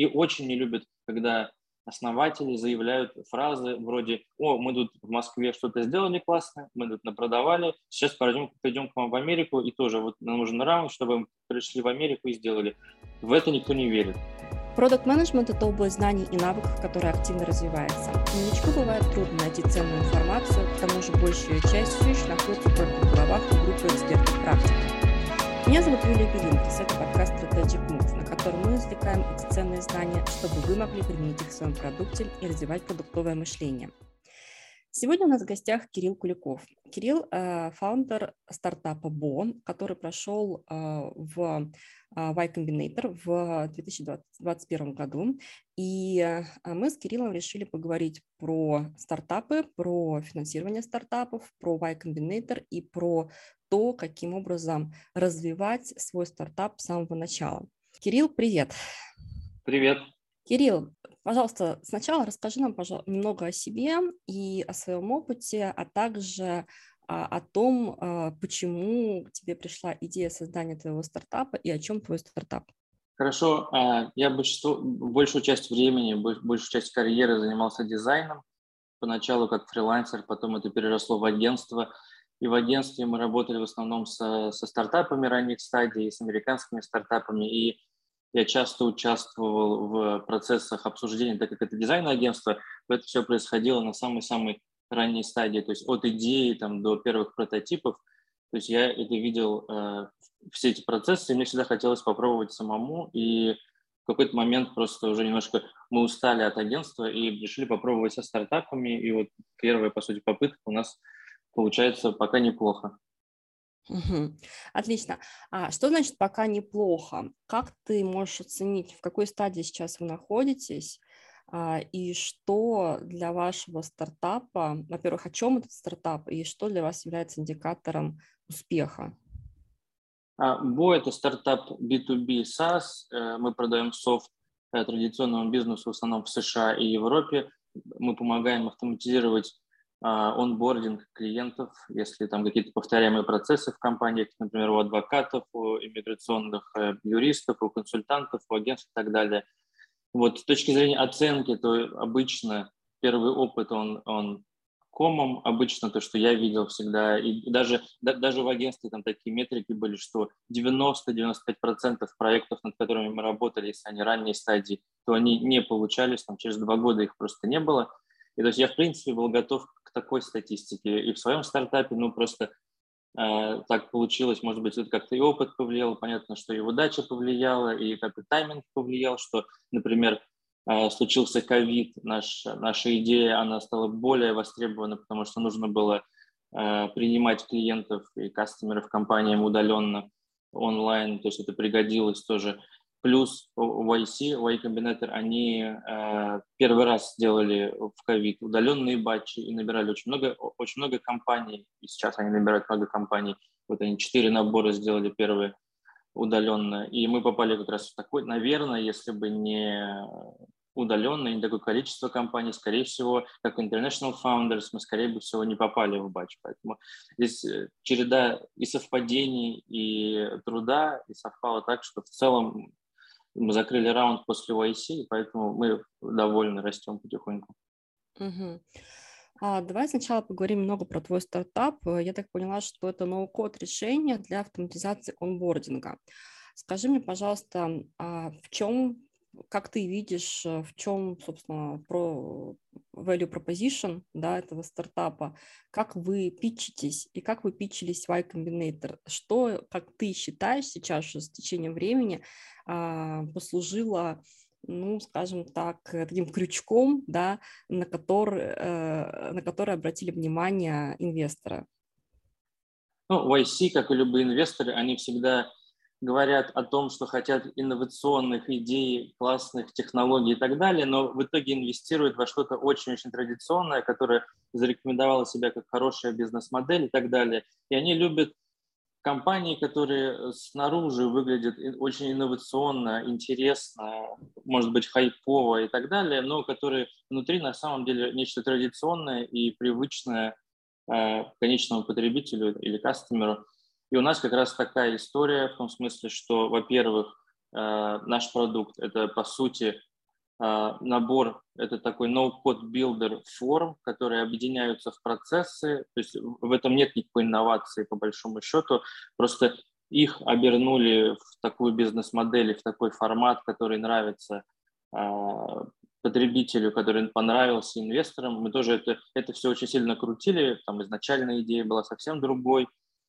и очень не любят, когда основатели заявляют фразы вроде «О, мы тут в Москве что-то сделали классное, мы тут напродавали, сейчас пойдем, пойдем к вам в Америку, и тоже вот нам нужен раунд, чтобы мы пришли в Америку и сделали». В это никто не верит. Продукт менеджмент это область знаний и навыков, которая активно развивается. Новичку бывает трудно найти ценную информацию, к тому же большая часть все еще находится только в головах группы экспертов практиков. Меня зовут Юлия Белинкис, это подкаст Strategic Move, на котором мы извлекаем эти ценные знания, чтобы вы могли применить их в своем продукте и развивать продуктовое мышление. Сегодня у нас в гостях Кирилл Куликов. Кирилл э, – фаундер стартапа Бо, который прошел э, в э, Y Combinator в 2021 году. И мы с Кириллом решили поговорить про стартапы, про финансирование стартапов, про Y Combinator и про то, каким образом развивать свой стартап с самого начала. Кирилл, привет. Привет. Кирилл, пожалуйста, сначала расскажи нам пожалуйста, немного о себе и о своем опыте, а также а, о том, а, почему тебе пришла идея создания твоего стартапа и о чем твой стартап. Хорошо. А, я большинство, большую часть времени, большую часть карьеры занимался дизайном. Поначалу как фрилансер, потом это переросло в агентство. И в агентстве мы работали в основном со, со стартапами ранних стадий, с американскими стартапами. И я часто участвовал в процессах обсуждения, так как это дизайн-агентство, это все происходило на самой-самой ранней стадии, то есть от идеи там, до первых прототипов. То есть я это видел, э, все эти процессы, и мне всегда хотелось попробовать самому. И в какой-то момент просто уже немножко мы устали от агентства и решили попробовать со стартапами. И вот первая, по сути, попытка у нас получается пока неплохо. Угу. Отлично. А что значит пока неплохо? Как ты можешь оценить, в какой стадии сейчас вы находитесь? А, и что для вашего стартапа, во-первых, о чем этот стартап, и что для вас является индикатором успеха? Бо – это стартап B2B SaaS. Э, мы продаем софт э, традиционному бизнесу в основном в США и Европе. Мы помогаем автоматизировать а, онбординг клиентов, если там какие-то повторяемые процессы в компаниях, например, у адвокатов, у иммиграционных э, юристов, у консультантов, у агентств и так далее. Вот с точки зрения оценки, то обычно первый опыт, он, он комом, обычно то, что я видел всегда, и даже, да, даже в агентстве там такие метрики были, что 90-95% проектов, над которыми мы работали, если они ранней стадии, то они не получались, там через два года их просто не было. И то есть я, в принципе, был готов к такой статистике. И в своем стартапе, ну, просто э, так получилось, может быть, это как-то и опыт повлиял, понятно, что и удача повлияла, и как-то тайминг повлиял, что, например, э, случился ковид, наш, наша идея, она стала более востребована, потому что нужно было э, принимать клиентов и кастомеров компаниям удаленно, онлайн, то есть это пригодилось тоже. Плюс YC, Y Combinator, они э, первый раз сделали в ковид удаленные батчи и набирали очень много, очень много компаний. И сейчас они набирают много компаний. Вот они четыре набора сделали первые удаленно. И мы попали как раз в такой, наверное, если бы не удаленно, не такое количество компаний, скорее всего, как International Founders, мы, скорее всего, не попали в батч. Поэтому здесь э, череда и совпадений, и труда, и совпало так, что в целом мы закрыли раунд после YC, поэтому мы довольны, растем потихоньку. Угу. А, давай сначала поговорим немного про твой стартап. Я так поняла, что это ноу-код решение для автоматизации онбординга. Скажи мне, пожалуйста, а в чем как ты видишь, э, в чем, собственно, про value proposition да, этого стартапа, как вы питчитесь и как вы питчились в Y Combinator, что, как ты считаешь сейчас с течением времени, а, послужило ну, скажем так, таким крючком, да, на который, э, на который обратили внимание инвесторы? Ну, YC, как и любые инвесторы, они всегда говорят о том, что хотят инновационных идей, классных технологий и так далее, но в итоге инвестируют во что-то очень-очень традиционное, которое зарекомендовало себя как хорошая бизнес-модель и так далее. И они любят компании, которые снаружи выглядят очень инновационно, интересно, может быть, хайпово и так далее, но которые внутри на самом деле нечто традиционное и привычное э, конечному потребителю или кастомеру. И у нас как раз такая история в том смысле, что, во-первых, э, наш продукт – это, по сути, набор, это такой no-code builder форм, которые объединяются в процессы, то есть в этом нет никакой инновации по большому счету, просто их обернули в такую бизнес-модель, в такой формат, который нравится потребителю, который понравился инвесторам. Мы тоже это, это все очень сильно крутили. Там изначальная идея была совсем другой,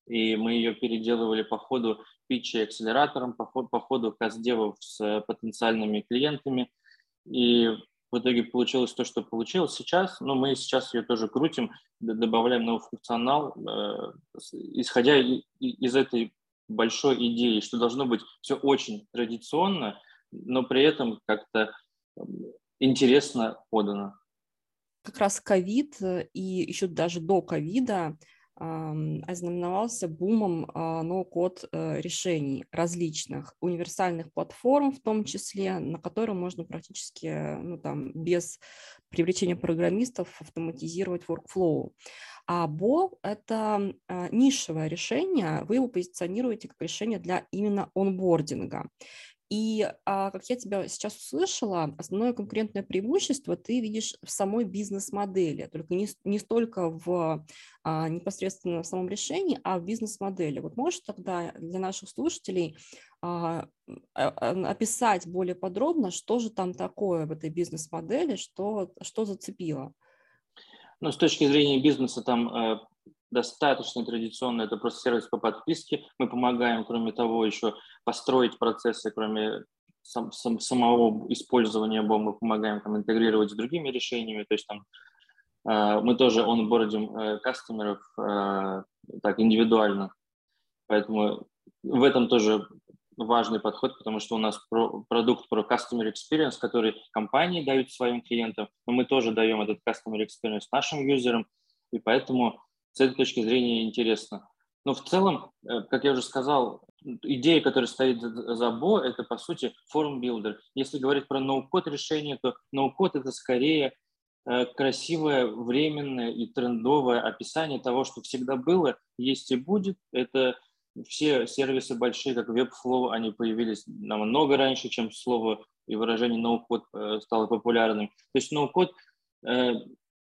и мы ее переделывали по ходу питча акселератором, по по ходу каздевов с потенциальными клиентами. И в итоге получилось то, что получилось сейчас. Но мы сейчас ее тоже крутим, добавляем новый функционал, э, исходя из этой большой идеи, что должно быть все очень традиционно, но при этом как-то интересно подано. Как раз ковид э, и еще даже до ковида ознаменовался бумом а, ноу-код э, решений различных, универсальных платформ в том числе, на которые можно практически ну, там, без привлечения программистов автоматизировать workflow. А Bo – это а, нишевое решение, вы его позиционируете как решение для именно онбординга. И, а, как я тебя сейчас услышала, основное конкурентное преимущество ты видишь в самой бизнес-модели, только не, не столько в а, непосредственно в самом решении, а в бизнес-модели. Вот можешь тогда для наших слушателей а, описать более подробно, что же там такое в этой бизнес-модели, что, что зацепило? Ну, с точки зрения бизнеса там э, достаточно традиционно, это просто сервис по подписке. Мы помогаем, кроме того, еще построить процессы, кроме сам, сам, самого использования BOM, мы помогаем там, интегрировать с другими решениями, то есть там э, мы тоже онбордим э, кастомеров э, так индивидуально, поэтому в этом тоже важный подход, потому что у нас про, продукт про customer experience, который компании дают своим клиентам, но мы тоже даем этот customer experience нашим юзерам, и поэтому с этой точки зрения интересно. Но в целом, э, как я уже сказал, идея, которая стоит за Бо, это по сути form builder. Если говорить про no-code решение, то no-code это скорее э, красивое, временное и трендовое описание того, что всегда было, есть и будет. Это все сервисы большие, как Webflow, они появились намного раньше, чем слово и выражение ноу-код э, стало популярным. То есть ноу-код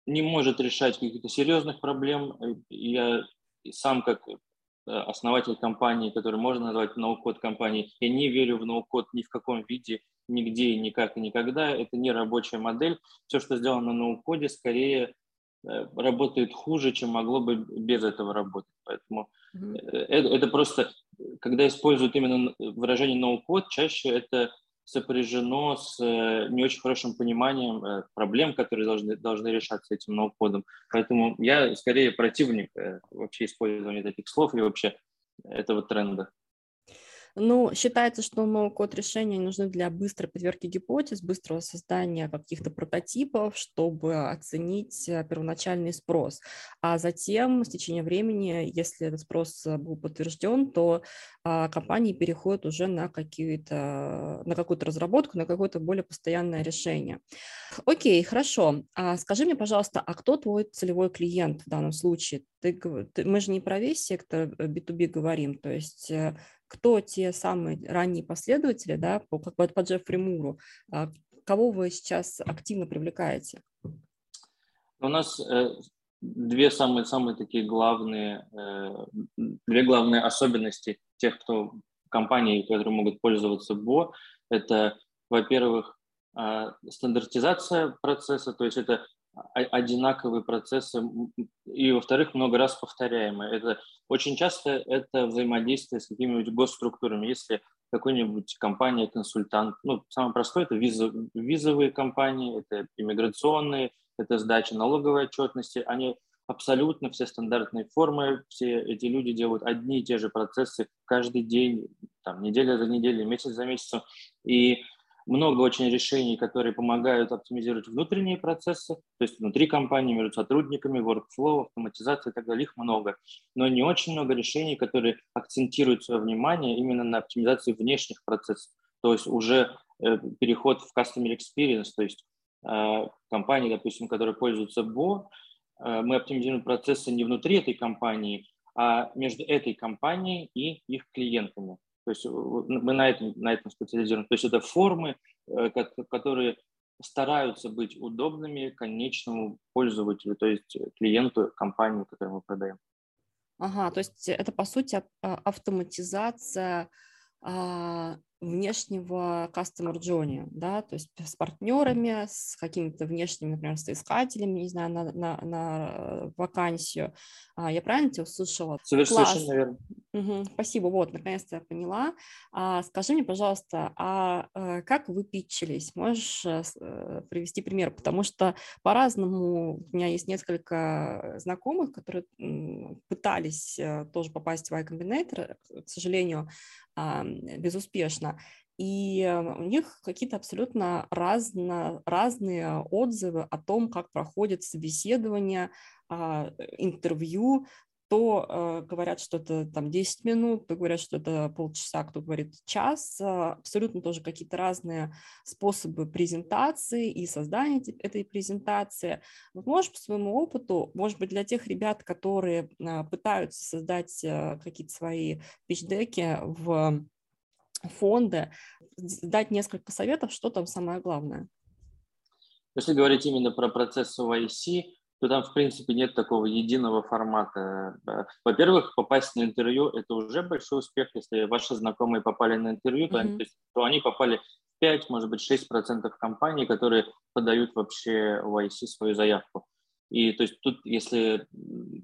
не может решать каких-то серьезных проблем. Я сам как э, основатель компании, который можно назвать ноу-код компанией, я не верю в ноу-код ни в каком виде, нигде, никак и никогда. Это не рабочая модель. Все, что сделано на ноу-коде, скорее э, работает хуже, чем могло бы без этого работать. Поэтому mm-hmm. это, это просто, когда используют именно выражение ноу-код, чаще это сопряжено с э, не очень хорошим пониманием э, проблем, которые должны, должны решаться этим ноу-кодом. Поэтому я скорее противник э, вообще использования таких слов и вообще этого тренда. Ну, считается, что ноу-код решения нужны для быстрой подверки гипотез, быстрого создания каких-то прототипов, чтобы оценить э, первоначальный спрос. А затем, с течением времени, если этот спрос был подтвержден, то а, компании переходят уже на, какие-то, на какую-то разработку, на какое-то более постоянное решение. Окей, хорошо. А скажи мне, пожалуйста, а кто твой целевой клиент в данном случае? Ты, ты, мы же не про весь сектор B2B э, говорим, то есть э, кто те самые ранние последователи, да, по, как по, по Джеффри Муру, а, кого вы сейчас активно привлекаете? У нас э, две самые, самые такие главные, э, две главные особенности тех, кто компании, которые могут пользоваться БО, это, во-первых, э, стандартизация процесса, то есть это одинаковые процессы, и, во-вторых, много раз повторяемые. Это очень часто это взаимодействие с какими-нибудь госструктурами. Если какой-нибудь компания, консультант, ну, самое простое – это визов, визовые компании, это иммиграционные, это сдача налоговой отчетности, они абсолютно все стандартные формы, все эти люди делают одни и те же процессы каждый день, там, неделя за неделей, месяц за месяцем, и много очень решений, которые помогают оптимизировать внутренние процессы, то есть внутри компании, между сотрудниками, workflow, автоматизация и так далее, их много. Но не очень много решений, которые акцентируют свое внимание именно на оптимизации внешних процессов, то есть уже э, переход в customer experience, то есть э, компании, допустим, которые пользуются BO, э, мы оптимизируем процессы не внутри этой компании, а между этой компанией и их клиентами. То есть мы на этом, на этом специализируем. То есть это формы, э, которые стараются быть удобными конечному пользователю, то есть клиенту компании, которую мы продаем. Ага, то есть это, по сути, а, автоматизация а, внешнего customer journey, да, то есть с партнерами, с какими-то внешними, например, соискателями, не знаю, на, на, на вакансию. А, я правильно тебя услышала? Совершенно Класс. верно. Угу, спасибо, вот, наконец-то я поняла. А, скажи мне, пожалуйста, а, а как вы питчились? Можешь а, привести пример? Потому что по-разному у меня есть несколько знакомых, которые пытались тоже попасть в Y Combinator, к сожалению, безуспешно. И у них какие-то абсолютно разно, разные отзывы о том, как проходит собеседование, а, интервью, то э, говорят, что это там 10 минут, то говорят, что это полчаса, кто говорит час. Э, абсолютно тоже какие-то разные способы презентации и создания этой презентации. Вот можешь по своему опыту, может быть, для тех ребят, которые э, пытаются создать э, какие-то свои пичдеки в фонды, дать несколько советов, что там самое главное? Если говорить именно про процесс YC, то там, в принципе, нет такого единого формата. Во-первых, попасть на интервью – это уже большой успех. Если ваши знакомые попали на интервью, то, mm-hmm. они, то они попали в 5, может быть, 6% компаний, которые подают вообще в IC свою заявку. И то есть тут, если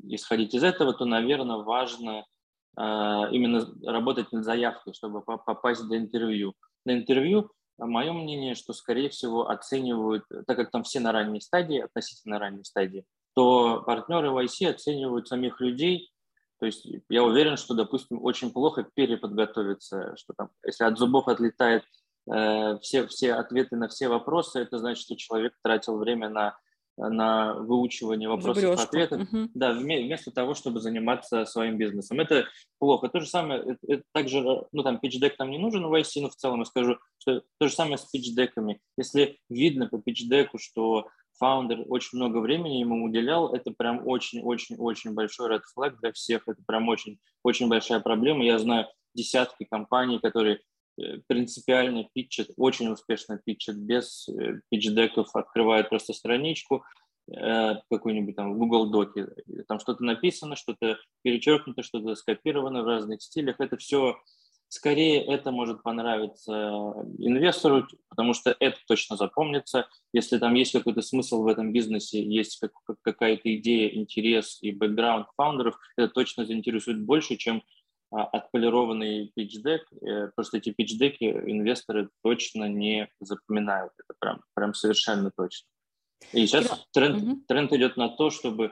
исходить из этого, то, наверное, важно э, именно работать над заявкой, чтобы попасть до интервью. На интервью Мое мнение, что, скорее всего, оценивают, так как там все на ранней стадии, относительно ранней стадии, то партнеры в IC оценивают самих людей. То есть я уверен, что, допустим, очень плохо переподготовиться, что там, если от зубов отлетает э, все, все ответы на все вопросы, это значит, что человек тратил время на на выучивание вопросов Зубрежку. ответов, угу. да, вместо того, чтобы заниматься своим бизнесом. Это плохо. То же самое, это, это также, ну там pitch нам не нужен в IC, но в целом я скажу, что то же самое с pitch Если видно по pitch что фаундер очень много времени ему уделял, это прям очень-очень-очень большой red flag для всех, это прям очень, очень большая проблема. Я знаю десятки компаний, которые Э, принципиально питчат, очень успешно питчат без э, питч-деков, открывают просто страничку, э, какую-нибудь там в Google Доке, там что-то написано, что-то перечеркнуто, что-то скопировано в разных стилях. Это все, скорее это может понравиться инвестору, потому что это точно запомнится. Если там есть какой-то смысл в этом бизнесе, есть как, какая-то идея, интерес и бэкграунд фаундеров, это точно заинтересует больше, чем отполированный питч-дек, э, просто эти питч-деки инвесторы точно не запоминают. Это прям, прям совершенно точно. И сейчас тренд, угу. тренд идет на то, чтобы э,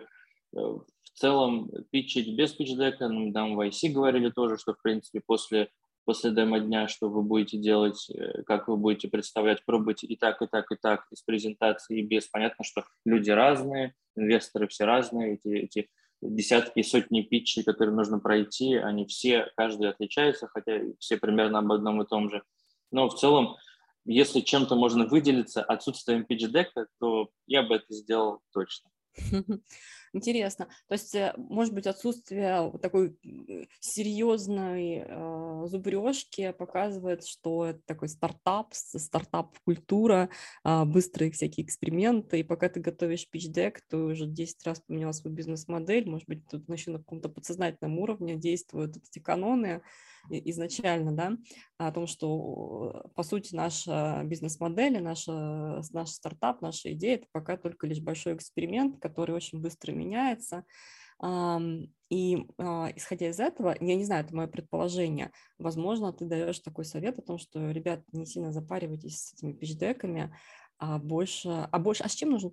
в целом питчить без питч-дека. Ну, там в IC говорили тоже, что, в принципе, после, после демо-дня, что вы будете делать, э, как вы будете представлять, пробуйте и так, и так, и так, из презентации, и без. Понятно, что люди разные, инвесторы все разные, эти, эти десятки сотни питчей, которые нужно пройти, они все, каждый отличается, хотя все примерно об одном и том же. Но в целом, если чем-то можно выделиться отсутствием питч-дека, то я бы это сделал точно. Интересно. То есть, э, может быть, отсутствие такой серьезной э, зубрежки показывает, что это такой стартап, стартап-культура, э, быстрые всякие эксперименты, и пока ты готовишь pitch-дек, ты уже 10 раз поменял свою бизнес-модель, может быть, тут еще на каком-то подсознательном уровне действуют эти каноны, изначально, да, о том, что, по сути, наша бизнес-модель, наша, наш стартап, наша идея – это пока только лишь большой эксперимент, который очень быстро меняется. И а, исходя из этого, я не знаю, это мое предположение, возможно, ты даешь такой совет о том, что, ребят, не сильно запаривайтесь с этими пичдеками, а больше, а больше, а с чем нужно,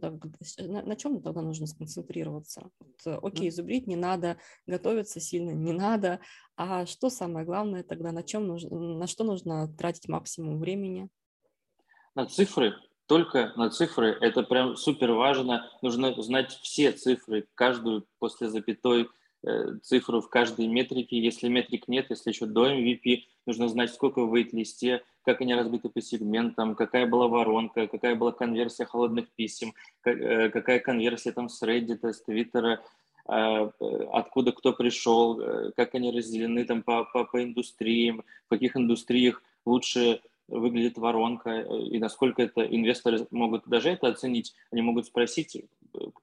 на, на чем тогда нужно сконцентрироваться? Вот, э, окей, зубрить не надо, готовиться сильно не надо, а что самое главное тогда, на чем нужно, на что нужно тратить максимум времени? На цифры, только на цифры, это прям супер важно, нужно знать все цифры, каждую после запятой, Э, цифру в каждой метрике. Если метрик нет, если еще до MVP, нужно знать, сколько в вейт-листе, как они разбиты по сегментам, какая была воронка, какая была конверсия холодных писем, э, какая конверсия там с Reddit, с Twitter, э, откуда кто пришел, как они разделены там по, по, по индустриям, в каких индустриях лучше выглядит воронка и насколько это инвесторы могут даже это оценить. Они могут спросить,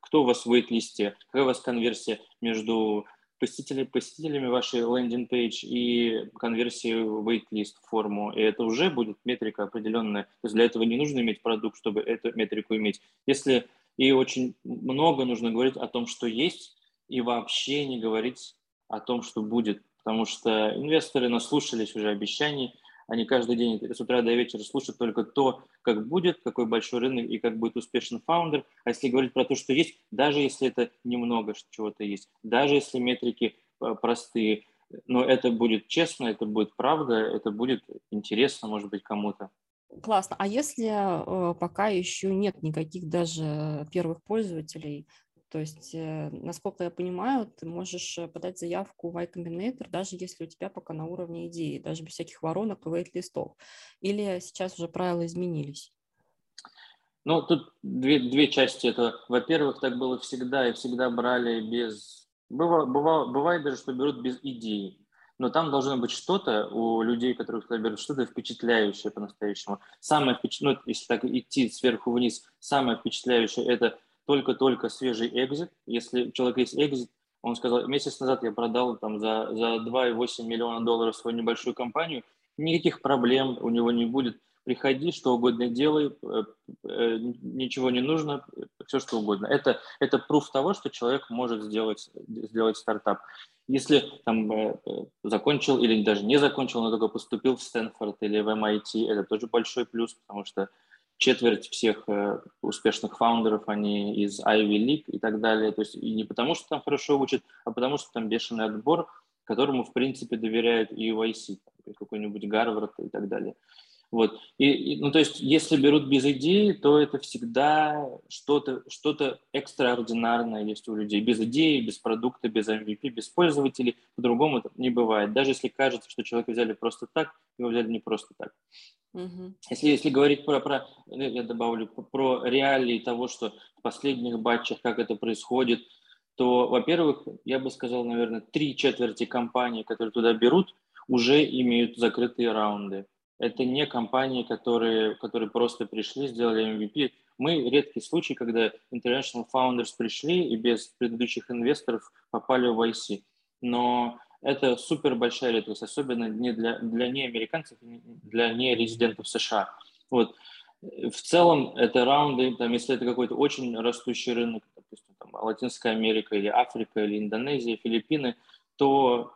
кто у вас в waitlist-е, какая у вас конверсия между посетители, посетителями вашей landing page и конверсии в waitlist форму. И это уже будет метрика определенная. То есть для этого не нужно иметь продукт, чтобы эту метрику иметь. Если и очень много нужно говорить о том, что есть, и вообще не говорить о том, что будет. Потому что инвесторы наслушались уже обещаний, они каждый день с утра до вечера слушают только то, как будет, какой большой рынок и как будет успешен фаундер. А если говорить про то, что есть, даже если это немного чего-то есть, даже если метрики э, простые, но это будет честно, это будет правда, это будет интересно, может быть, кому-то. Классно. А если э, пока еще нет никаких даже первых пользователей, то есть, э, насколько я понимаю, ты можешь э, подать заявку в iCombinator, даже если у тебя пока на уровне идеи, даже без всяких воронок и вейт-листов. Или сейчас уже правила изменились? Ну, тут две, две части. Это, во-первых, так было всегда, и всегда брали без... Бывало, бывало, бывает даже, что берут без идеи. Но там должно быть что-то у людей, которые туда берут, что-то впечатляющее по-настоящему. Самое впечатляющее, ну, если так идти сверху вниз, самое впечатляющее – это только-только свежий экзит. Если у человека есть экзит, он сказал, месяц назад я продал там за, за 2,8 миллиона долларов свою небольшую компанию, никаких проблем у него не будет. Приходи, что угодно делай, э, э, ничего не нужно, все что угодно. Это, это пруф того, что человек может сделать, сделать стартап. Если там э, закончил или даже не закончил, но только поступил в Стэнфорд или в MIT, это тоже большой плюс, потому что четверть всех э, успешных фаундеров, они из Ivy League и так далее. То есть и не потому, что там хорошо учат, а потому, что там бешеный отбор, которому, в принципе, доверяют и UIC, какой-нибудь Гарвард и так далее. Вот. И, и, ну, то есть, если берут без идеи, то это всегда что-то что, -то, экстраординарное есть у людей. Без идеи, без продукта, без MVP, без пользователей. По-другому это не бывает. Даже если кажется, что человека взяли просто так, его взяли не просто так. Угу. Если, если говорить про, про, я добавлю, про реалии того, что в последних батчах, как это происходит, то, во-первых, я бы сказал, наверное, три четверти компаний, которые туда берут, уже имеют закрытые раунды. Это не компании, которые, которые просто пришли, сделали MVP. Мы редкий случай, когда international founders пришли и без предыдущих инвесторов попали в YC. Но это супер большая редкость, особенно не для, для неамериканцев, для нерезидентов США. Вот. В целом это раунды, там, если это какой-то очень растущий рынок, допустим, там, Латинская Америка или Африка или Индонезия, Филиппины, то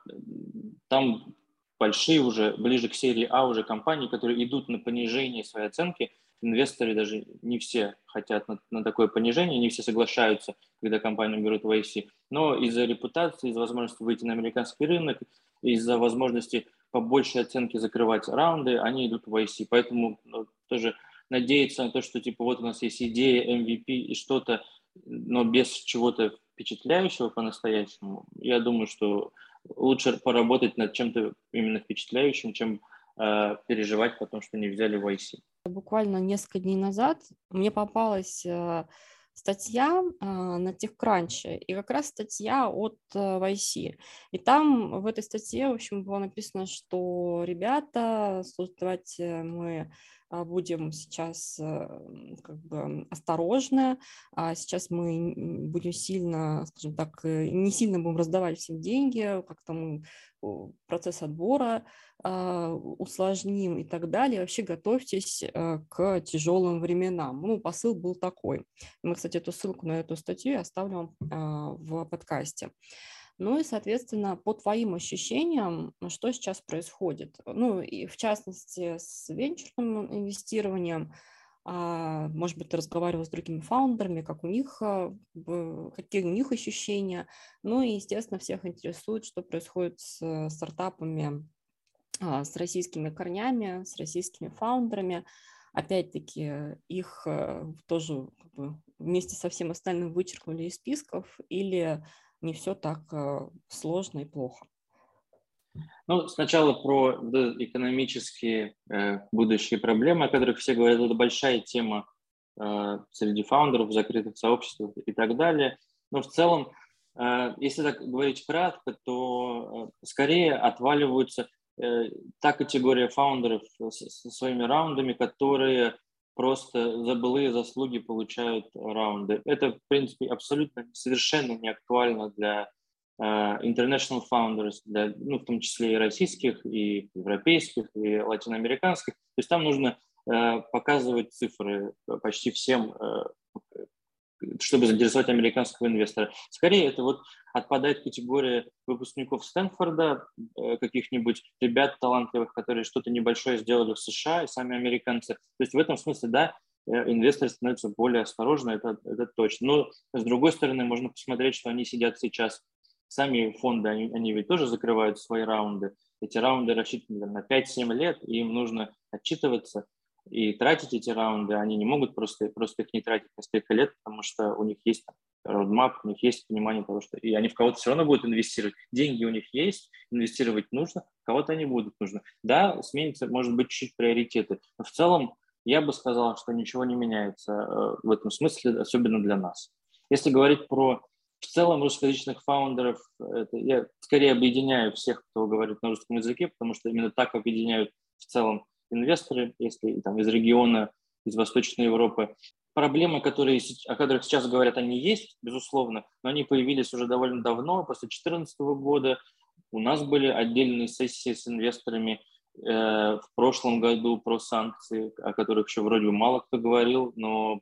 там большие уже, ближе к серии А уже компании, которые идут на понижение своей оценки, инвесторы даже не все хотят на, на такое понижение, не все соглашаются, когда компанию берут в IC. Но из-за репутации, из-за возможности выйти на американский рынок, из-за возможности по большей оценке закрывать раунды, они идут в IC. Поэтому ну, тоже надеяться на то, что типа вот у нас есть идея, MVP и что-то, но без чего-то впечатляющего по-настоящему, я думаю, что лучше поработать над чем-то именно впечатляющим, чем э, переживать потом, что не взяли в IC. Буквально несколько дней назад мне попалась э, статья э, на TechCrunch, и как раз статья от э, YC. И там в этой статье, в общем, было написано, что ребята, э, мы будем сейчас э, как бы осторожны, а сейчас мы будем сильно, скажем так, э, не сильно будем раздавать всем деньги, как там процесс отбора а, усложним и так далее. Вообще готовьтесь э, к тяжелым временам. Ну, посыл был такой. Мы, кстати, эту ссылку на эту статью оставлю в подкасте. Ну и, соответственно, по твоим ощущениям, что сейчас происходит? Ну и в частности с венчурным инвестированием, а, может быть, ты разговаривал с другими фаундерами, как у них, а, какие у них ощущения. Ну и, естественно, всех интересует, что происходит с стартапами а, с российскими корнями, с российскими фаундерами. Опять-таки, их тоже как бы, вместе со всем остальным вычеркнули из списков или не все так э, сложно и плохо. Ну, сначала про экономические э, будущие проблемы, о которых все говорят, это большая тема э, среди фаундеров, закрытых сообществ и так далее. Но в целом, э, если так говорить кратко, то э, скорее отваливаются та категория фаундеров со своими раундами, которые просто за былые заслуги получают раунды. Это, в принципе, абсолютно совершенно не актуально для uh, international founders, для, ну, в том числе и российских, и европейских, и латиноамериканских. То есть там нужно uh, показывать цифры почти всем uh, чтобы заинтересовать американского инвестора. Скорее, это вот отпадает категория выпускников Стэнфорда, э, каких-нибудь ребят талантливых, которые что-то небольшое сделали в США, и сами американцы. То есть в этом смысле, да, э, инвесторы становятся более осторожны, это, это точно. Но с другой стороны, можно посмотреть, что они сидят сейчас, сами фонды, они, они ведь тоже закрывают свои раунды. Эти раунды рассчитаны на 5-7 лет, и им нужно отчитываться и тратить эти раунды, они не могут просто, просто их не тратить несколько лет, потому что у них есть roadmap, у них есть понимание того, что и они в кого-то все равно будут инвестировать. Деньги у них есть, инвестировать нужно, кого-то они будут нужны. Да, сменится, может быть, чуть-чуть приоритеты, но в целом я бы сказал, что ничего не меняется э, в этом смысле, особенно для нас. Если говорить про в целом русскоязычных фаундеров, это, я скорее объединяю всех, кто говорит на русском языке, потому что именно так объединяют в целом инвесторы, если там из региона, из Восточной Европы. Проблемы, которые, о которых сейчас говорят, они есть, безусловно, но они появились уже довольно давно, после 2014 года. У нас были отдельные сессии с инвесторами э, в прошлом году про санкции, о которых еще вроде бы мало кто говорил, но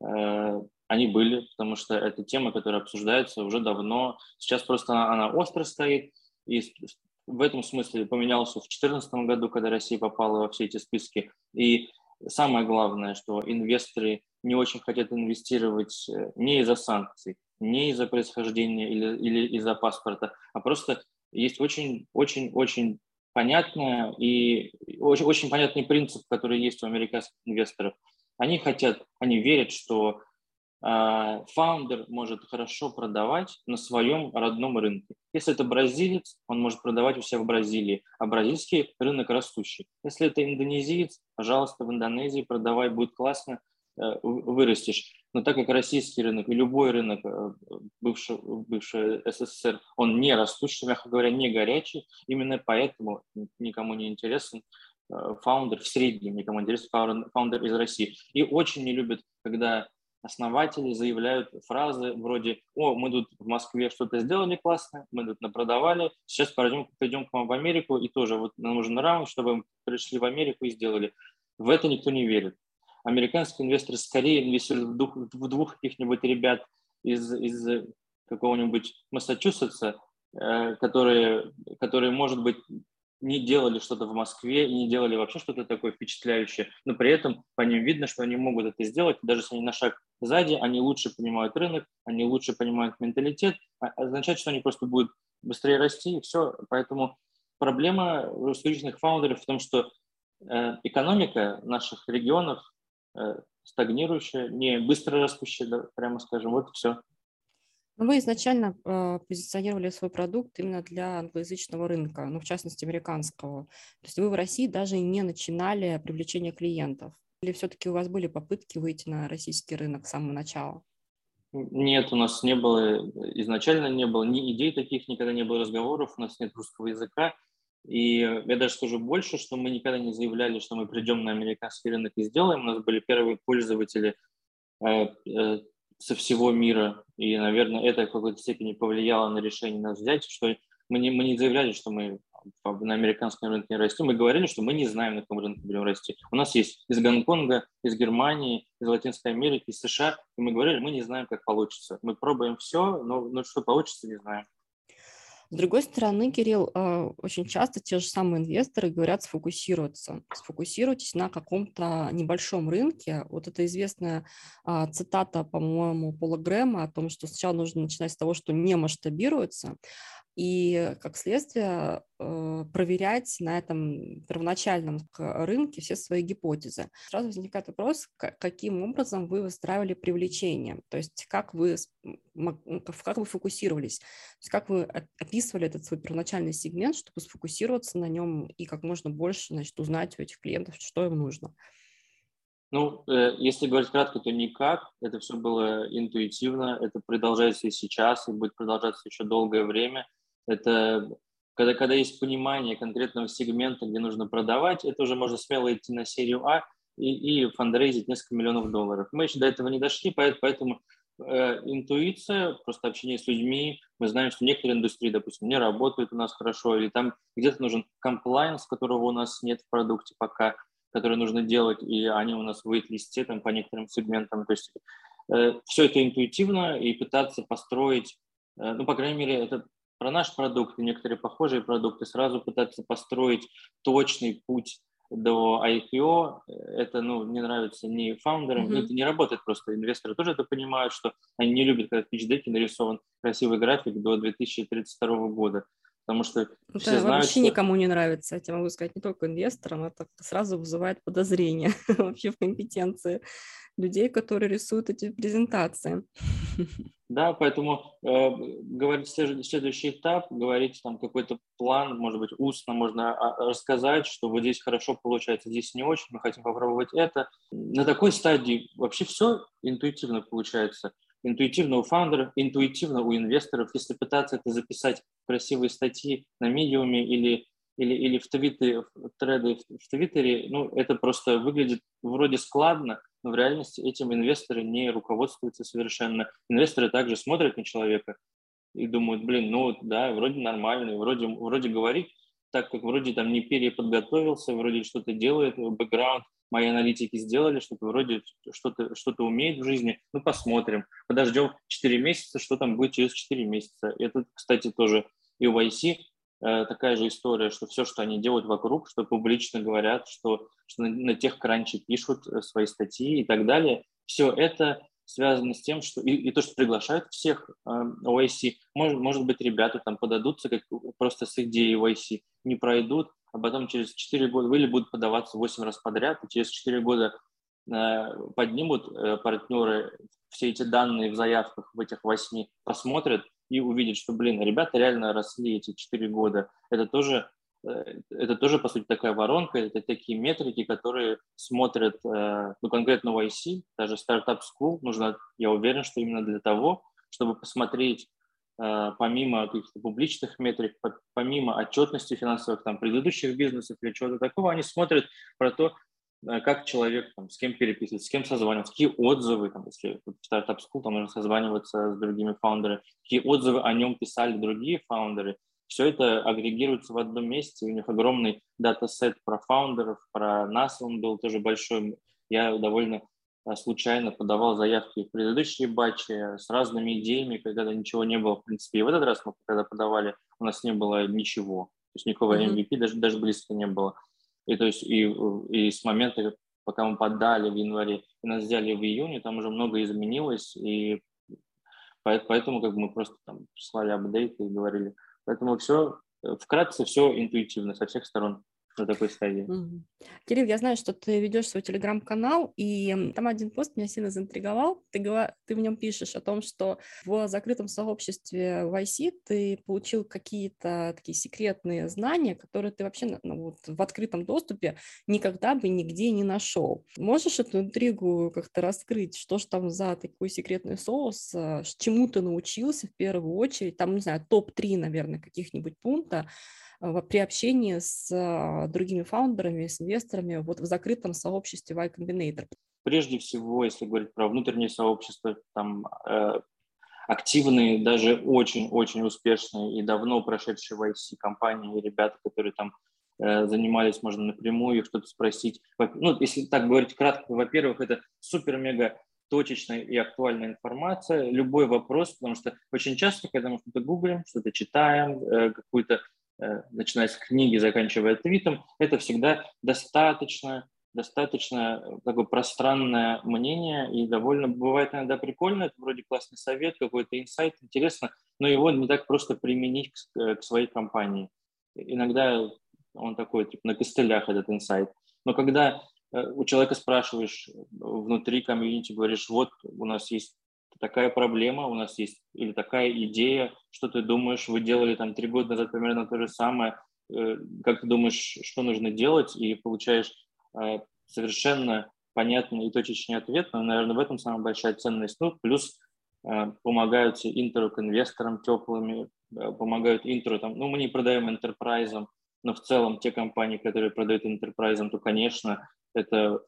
э, они были, потому что это тема, которая обсуждается уже давно. Сейчас просто она, она остро стоит, и в этом смысле поменялся в 2014 году, когда Россия попала во все эти списки. И самое главное, что инвесторы не очень хотят инвестировать э, не из-за санкций, не из-за происхождения или, или из-за паспорта, а просто есть очень-очень-очень понятная и очень, очень понятный принцип, который есть у американских инвесторов. Они хотят, они верят, что фаундер может хорошо продавать на своем родном рынке. Если это бразилец, он может продавать у себя в Бразилии, а бразильский рынок растущий. Если это индонезиец, пожалуйста, в Индонезии продавай, будет классно, э, вырастешь. Но так как российский рынок и любой рынок э, бывшего, бывшего СССР, он не растущий, мягко говоря, не горячий, именно поэтому никому не интересен э, фаундер в среднем, никому интересен фаундер из России. И очень не любят, когда основатели заявляют фразы вроде «О, мы тут в Москве что-то сделали классно, мы тут напродавали, сейчас пойдем, пойдем к вам в Америку, и тоже вот нам нужен раунд, чтобы мы пришли в Америку и сделали». В это никто не верит. Американские инвесторы скорее инвестируют в двух, в двух каких-нибудь ребят из, из какого-нибудь Массачусетса, э, которые, которые, может быть, не делали что-то в Москве и не делали вообще что-то такое впечатляющее, но при этом по ним видно, что они могут это сделать, даже если они на шаг сзади, они лучше понимают рынок, они лучше понимают менталитет, а означает, что они просто будут быстрее расти, и все. Поэтому проблема русскоязычных фаундеров в том, что э, экономика наших регионов э, стагнирующая, не быстро растущая, прямо скажем, вот все. Но вы изначально э, позиционировали свой продукт именно для англоязычного рынка, ну, в частности, американского. То есть вы в России даже не начинали привлечение клиентов. Или все-таки у вас были попытки выйти на российский рынок с самого начала? Нет, у нас не было, изначально не было ни идей таких, никогда не было разговоров, у нас нет русского языка. И я даже скажу больше, что мы никогда не заявляли, что мы придем на американский рынок и сделаем. У нас были первые пользователи э, э, со всего мира, и, наверное, это в какой-то степени повлияло на решение нас взять, что мы не, мы не заявляли, что мы на американском рынке не растем, мы говорили, что мы не знаем, на каком рынке будем расти. У нас есть из Гонконга, из Германии, из Латинской Америки, из США, и мы говорили, мы не знаем, как получится. Мы пробуем все, но, но что получится, не знаем. С другой стороны, Кирилл, а, очень часто те же самые инвесторы говорят сфокусироваться. Сфокусируйтесь на каком-то небольшом рынке. Вот это известная а, цитата, по-моему, Пола Грэма о том, что сначала нужно начинать с того, что не масштабируется, и, как следствие, э, проверять на этом первоначальном рынке все свои гипотезы. Сразу возникает вопрос, каким образом вы выстраивали привлечение, то есть как вы, как вы фокусировались, то есть как вы описывали этот свой первоначальный сегмент, чтобы сфокусироваться на нем и как можно больше значит, узнать у этих клиентов, что им нужно. Ну, э, если говорить кратко, то никак. Это все было интуитивно. Это продолжается и сейчас, и будет продолжаться еще долгое время. Это когда, когда есть понимание конкретного сегмента, где нужно продавать, это уже можно смело идти на серию А и, и фандрейзить несколько миллионов долларов. Мы еще до этого не дошли, поэтому э, интуиция, просто общение с людьми. Мы знаем, что некоторые индустрии, допустим, не работают у нас хорошо, или там где-то нужен комплайнс, которого у нас нет в продукте пока, который нужно делать, и они у нас в вейт-листе там, по некоторым сегментам. То есть э, все это интуитивно, и пытаться построить, э, ну, по крайней мере, это про наш продукт и некоторые похожие продукты, сразу пытаться построить точный путь до IPO, это ну, не нравится ни фаундерам, mm-hmm. это не работает просто. Инвесторы тоже это понимают, что они не любят, когда в пичдеке нарисован красивый график до 2032 года. Потому что это все знают, вообще что... никому не нравится, я тебе могу сказать, не только инвесторам, это сразу вызывает подозрение вообще в компетенции людей, которые рисуют эти презентации. Да, поэтому э, говорить следующий этап, говорить там какой-то план, может быть, устно можно а, рассказать, что вот здесь хорошо получается, здесь не очень, мы хотим попробовать это. На такой стадии вообще все интуитивно получается. Интуитивно у фаундеров, интуитивно у инвесторов. Если пытаться это записать в красивые статьи на медиуме или или, или в, твиты, в треды в Твиттере, ну, это просто выглядит вроде складно, но в реальности этим инвесторы не руководствуются совершенно. Инвесторы также смотрят на человека и думают, блин, ну да, вроде нормальный, вроде, вроде говорит, так как вроде там не переподготовился, вроде что-то делает, бэкграунд, мои аналитики сделали, что-то вроде что-то что умеет в жизни, ну посмотрим, подождем 4 месяца, что там будет через 4 месяца. Это, кстати, тоже и у YC Э, такая же история, что все, что они делают вокруг, что публично говорят, что, что на, на тех кранче пишут э, свои статьи и так далее, все это связано с тем, что и, и то, что приглашают всех э, OIC, может, может быть, ребята там подадутся как просто с идеей OIC, не пройдут, а потом через 4 года или будут подаваться 8 раз подряд, и через 4 года э, поднимут э, партнеры все эти данные в заявках в этих 8, посмотрят и увидеть, что, блин, ребята реально росли эти 4 года. Это тоже, это тоже, по сути, такая воронка, это такие метрики, которые смотрят, э, ну, конкретно в IC, даже Startup School нужно, я уверен, что именно для того, чтобы посмотреть э, помимо каких-то публичных метрик, помимо отчетности финансовых там, предыдущих бизнесов или чего-то такого, они смотрят про то, Э, как человек, там, с кем переписывается, с кем созваниваться, какие отзывы, там, если в Startup School, там нужно созваниваться с другими фаундерами, какие отзывы о нем писали другие фаундеры. Все это агрегируется в одном месте, у них огромный датасет про фаундеров, про нас он был тоже большой. Я довольно э, случайно подавал заявки в предыдущие батчи с разными идеями, когда ничего не было, в принципе. И в этот раз мы, когда подавали, у нас не было ничего. То есть никакого MVP mm-hmm. даже, даже близко не было. И то есть и, и с момента, пока мы подали в январе, и нас взяли в июне, там уже много изменилось, и поэтому как бы мы просто там прислали апдейты и говорили. Поэтому все, э, вкратце все интуитивно со всех сторон на такой стадии. Угу. Кирилл, я знаю, что ты ведешь свой телеграм-канал, и там один пост меня сильно заинтриговал. Ты, ты в нем пишешь о том, что в закрытом сообществе в IC ты получил какие-то такие секретные знания, которые ты вообще ну, вот, в открытом доступе никогда бы нигде не нашел. Можешь эту интригу как-то раскрыть? Что же там за такой секретный соус? Э, чему ты научился в первую очередь? Там, не знаю, топ-3, наверное, каких-нибудь пункта, при общении с а, другими фаундерами, с инвесторами вот в закрытом сообществе Y Combinator? Прежде всего, если говорить про внутреннее сообщество, там э, активные, даже очень-очень успешные и давно прошедшие в IC компании, ребята, которые там э, занимались, можно напрямую их что-то спросить. Ну, если так говорить кратко, во-первых, это супер-мега точечная и актуальная информация, любой вопрос, потому что очень часто, когда мы что-то гуглим, что-то читаем, э, какую-то начиная с книги, заканчивая твитом, это всегда достаточно, достаточно э, такое пространное мнение и довольно бывает иногда прикольно, это вроде классный совет, какой-то инсайт, интересно, но его не так просто применить к, э, к своей компании. Иногда он такой, типа, на костылях этот инсайт. Но когда у человека спрашиваешь внутри комьюнити, говоришь, вот у нас есть такая проблема у нас есть, или такая идея, что ты думаешь, вы делали там три года назад примерно то же самое, э, как ты думаешь, что нужно делать, и получаешь э, совершенно понятный и точечный ответ, но, наверное, в этом самая большая ценность. Ну, плюс помогают интро к инвесторам теплыми, помогают интро, там, ну, мы не продаем enterprise, но в целом те компании, которые продают enterprise, то, конечно, это